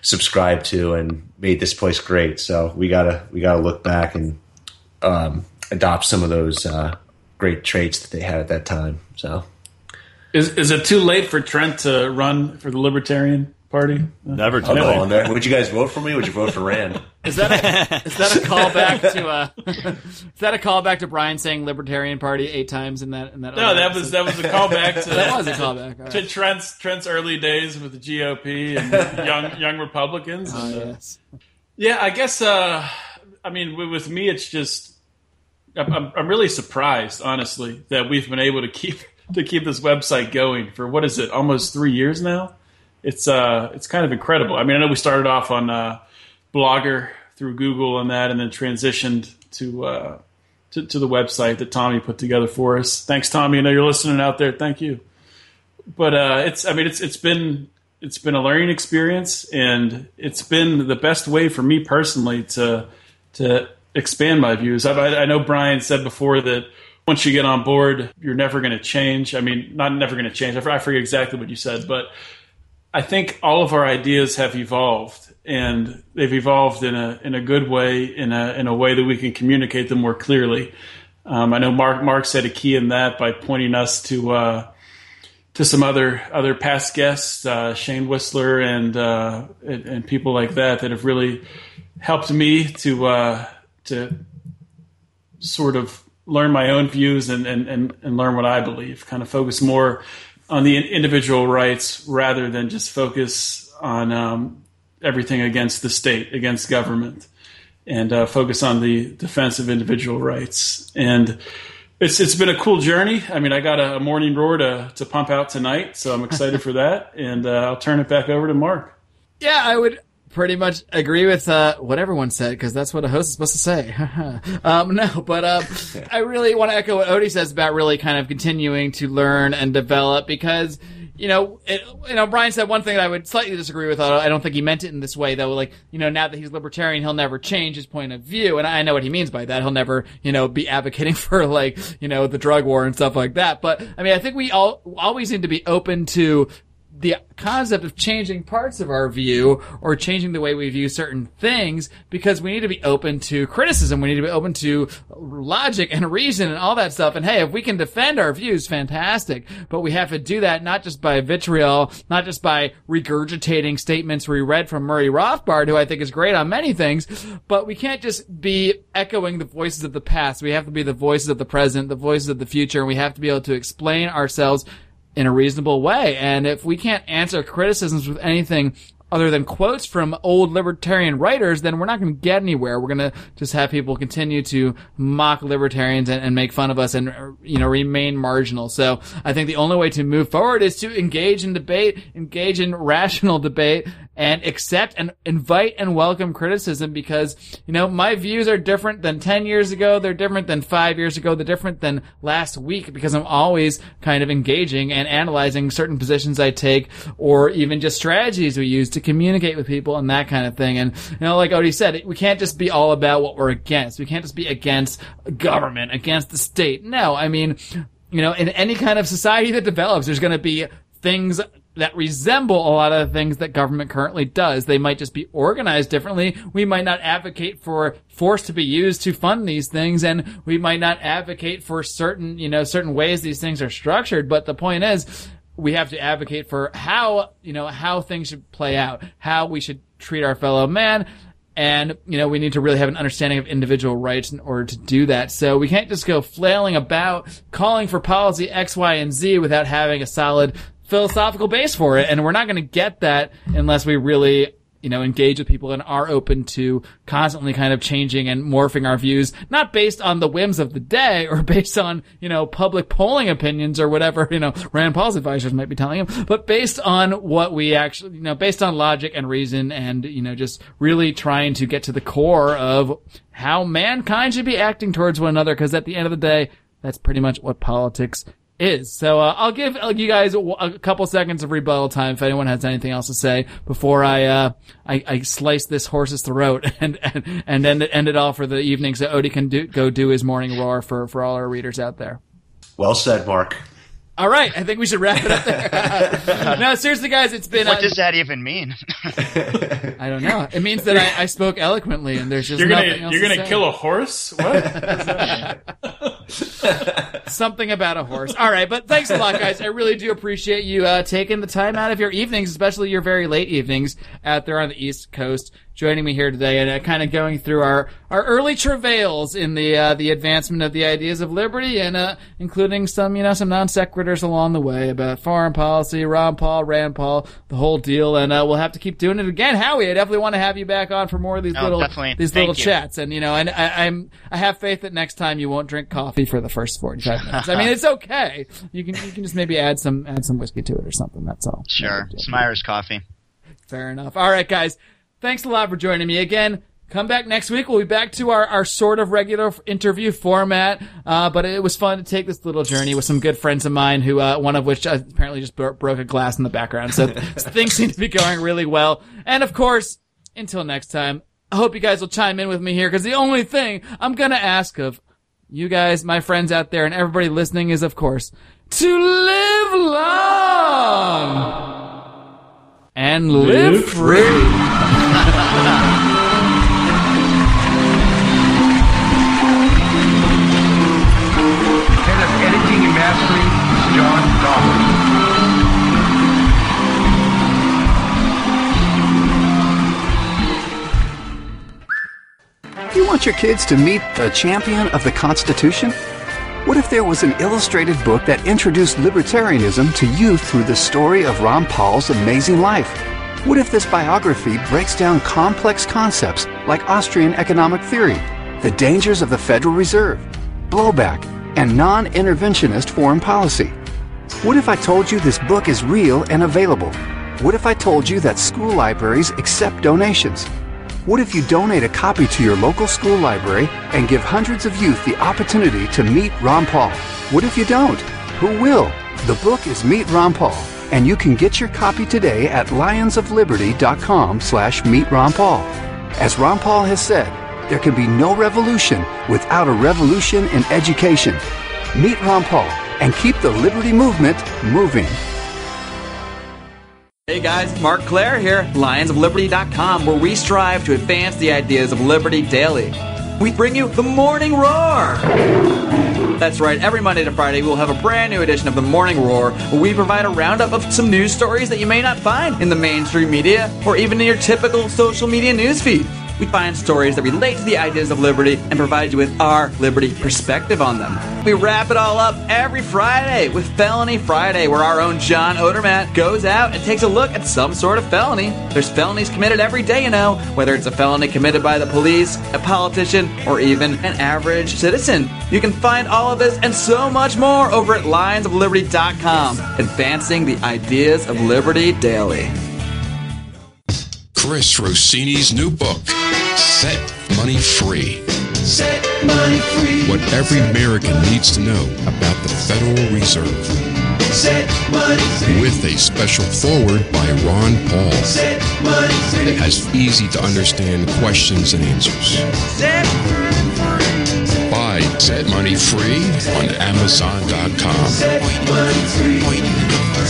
Speaker 5: subscribed to and made this place great. So we gotta we gotta look back and um, adopt some of those uh, great traits that they had at that time. So
Speaker 4: Is is it too late for Trent to run for the Libertarian Party?
Speaker 3: Never too late.
Speaker 5: on there. Would you guys vote for me? Would you vote for Rand?
Speaker 1: Is that a, is that a callback to uh, is that a callback to Brian saying Libertarian Party eight times in that in that?
Speaker 4: No,
Speaker 1: other
Speaker 4: that was
Speaker 1: episode?
Speaker 4: that was a callback to
Speaker 1: that was a callback. All
Speaker 4: to
Speaker 1: right.
Speaker 4: Trent's Trent's early days with the GOP and young young Republicans.
Speaker 1: Oh,
Speaker 4: And, uh,
Speaker 1: yes.
Speaker 4: Yeah, I guess. Uh, I mean, with me, it's just I'm, I'm- I'm really surprised, honestly, that we've been able to keep to keep this website going for what is it, almost three years now. It's uh, it's kind of incredible. I mean, I know we started off on uh, Blogger through Google and that, and then transitioned to. Uh, to, to the website that Tommy put together for us. Thanks, Tommy. I know you're listening out there. Thank you. But uh, it's, I mean, it's it's been it's been a learning experience, and it's been the best way for me personally to to expand my views. I, I know Brian said before that once you get on board, you're never going to change. I mean, not never going to change. I forget exactly what you said, but I think all of our ideas have evolved, and they've evolved in a in a good way, in a in a way that we can communicate them more clearly. Um, I know Marc Marc said a key in that by pointing us to uh, to some other other past guests, uh, Shane Whistler and, uh, and, and people like that that have really helped me to uh, to sort of learn my own views and, and, and, and learn what I believe. Kind of focus more on the individual rights rather than just focus on um, everything against the state, against government, and uh, focus on the defense of individual rights. And it's it's been a cool journey. I mean, I got a, morning roar to to pump out tonight, so I'm excited for that. And uh, I'll turn it back over to Marc.
Speaker 1: Yeah, I would pretty much agree with uh, what everyone said because that's what a host is supposed to say. um, no, but uh, I really want to echo what Odie says about really kind of continuing to learn and develop because you know, it, you know, Brian said one thing that I would slightly disagree with. I don't think he meant it in this way, though. Like, you know, now that he's libertarian, he'll never change his point of view, and I know what he means by that. He'll never, you know, be advocating for like, you know, the drug war and stuff like that. But I mean, I think we all always need to be open to the concept of changing parts of our view or changing the way we view certain things because we need to be open to criticism. We need to be open to logic and reason and all that stuff. And hey, if we can defend our views, fantastic. But we have to do that not just by vitriol, not just by regurgitating statements we read from Murray Rothbard, who I think is great on many things, but we can't just be echoing the voices of the past. We have to be the voices of the present, the voices of the future, and we have to be able to explain ourselves in a reasonable way. And if we can't answer criticisms with anything other than quotes from old libertarian writers, then we're not going to get anywhere. We're going to just have people continue to mock libertarians and, and, make fun of us and, uh, you know, remain marginal. So I think the only way to move forward is to engage in debate, engage in rational debate, and accept and invite and welcome criticism because, you know, my views are different than 10 years ago. They're different than five years ago. They're different than last week because I'm always kind of engaging and analyzing certain positions I take or even just strategies we use to communicate with people and that kind of thing. And, you know, like Odie said, we can't just be all about what we're against. We can't just be against government, against the state. No, I mean, you know, in any kind of society that develops, there's going to be things that resemble a lot of the things that government currently does. They might just be organized differently. We might not advocate for force to be used to fund these things and we might not advocate for certain, you know, certain ways these things are structured. But the point is, we have to advocate for how, you know, how things should play out, how we should treat our fellow man. And, you know, we need to really have an understanding of individual rights in order to do that. So we can't just go flailing about calling for policy X, Y, and Z without having a solid philosophical base for it. And we're not going to get that unless we really, you know, engage with people and are open to constantly kind of changing and morphing our views, not based on the whims of the day or based on, you know, public polling opinions or whatever, you know, Rand Paul's advisors might be telling him, but based on what we actually, you know, based on logic and reason and, you know, just really trying to get to the core of how mankind should be acting towards one another. Cause at the end of the day, that's pretty much what politics is. So uh, I'll give you guys a, a, couple seconds of rebuttal time if anyone has anything else to say before I uh, I, I, slice this horse's throat and and, and end, it, end it all for the evening so Odie can do, go do his morning roar for, for all our readers out there.
Speaker 5: Well said, Marc.
Speaker 1: All right, I think we should wrap it up there. no, seriously, guys, it's been.
Speaker 6: What uh, does that even mean?
Speaker 1: I don't know. It means that I, I, spoke eloquently, and there's just
Speaker 4: you're
Speaker 1: nothing gonna,
Speaker 4: You're
Speaker 1: going
Speaker 4: to kill a horse? What?
Speaker 1: Something about a horse. All right, but thanks a lot, guys. I really do appreciate you uh, taking the time out of your evenings, especially your very late evenings out there on the East Coast, joining me here today and uh, kind of going through our, our early travails in the uh, the advancement of the ideas of liberty and uh, including some you know some non sequiturs along the way about foreign policy, Ron Paul, Rand Paul, the whole deal, and uh, we'll have to keep doing it again. Howie, I definitely want to have you back on for more of these
Speaker 6: oh,
Speaker 1: little
Speaker 6: definitely.
Speaker 1: these
Speaker 6: Thank
Speaker 1: little
Speaker 6: you.
Speaker 1: chats, and you know, and I, I'm I have faith that next time you won't drink coffee for the first forty five minutes. I mean, it's okay. You can you can just maybe add some add some whiskey to it or something. That's all.
Speaker 6: Sure, Irish coffee.
Speaker 1: Fair enough. All right, guys. Thanks a lot for joining me again.
Speaker 4: come back next week. We'll be back to our, our sort of regular interview format. Uh, but it was fun to take this little journey with some good friends of mine who, uh, one of which uh, apparently just bro- broke a glass in the background. So things seem to be going really well. And of course, until next time, I hope you guys will chime in with me here because the only thing I'm going to ask of you guys, my friends out there, and everybody listening is, of course, to live long and live,
Speaker 8: Live
Speaker 4: free.
Speaker 2: Head of Editing and Mastering, John Dahmer.
Speaker 9: You want your kids to meet the champion of the Constitution? What if there was an illustrated book that introduced libertarianism to youth through the story of Ron Paul's amazing life? What if this biography breaks down complex concepts like Austrian economic theory, the dangers of the Federal Reserve, blowback, and non interventionist foreign policy? What if I told you this book is real and available? What if I told you that school libraries accept donations? What if you donate a copy to your local school library and give hundreds of youth the opportunity to meet Ron Paul? What if you don't? Who will? The book is Meet Ron Paul, and you can get your copy today at lionsofliberty.com slash meet Ron Paul. As Ron Paul has said, there can be no revolution without a revolution in education. Meet Ron Paul and keep the liberty movement moving.
Speaker 1: Hey guys, Marc Clair here, lionsofliberty.com, where we strive to advance the ideas of liberty daily. We bring you the Morning Roar! That's right, every Monday to Friday we'll have a brand new edition of the Morning Roar, where we provide a roundup of some news stories that you may not find in the mainstream media or even in your typical social media newsfeed. We find stories that relate to the ideas of liberty and provide you with our liberty perspective on them. We wrap it all up every Friday with Felony Friday, where our own John Odermatt goes out and takes a look at some sort of felony. There's felonies committed every day, you know, whether it's a felony committed by the police, a politician, or even an average citizen. You can find all of this and so much more over at lionsofliberty.com, advancing the ideas of liberty daily.
Speaker 10: Chris Rossini's new book, Set Money Free.
Speaker 11: Set money free.
Speaker 10: What every American needs to know about the Federal Reserve.
Speaker 11: Set money free.
Speaker 10: With a special foreword by Ron Paul.
Speaker 11: Set money free.
Speaker 10: It has easy to understand questions and answers.
Speaker 11: Set Free.
Speaker 10: Buy Set Money Free on Amazon.com.
Speaker 11: Set money free.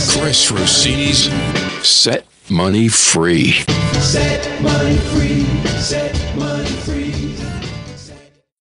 Speaker 10: Chris Rossini's Set Money Free.
Speaker 11: Set money free. Set money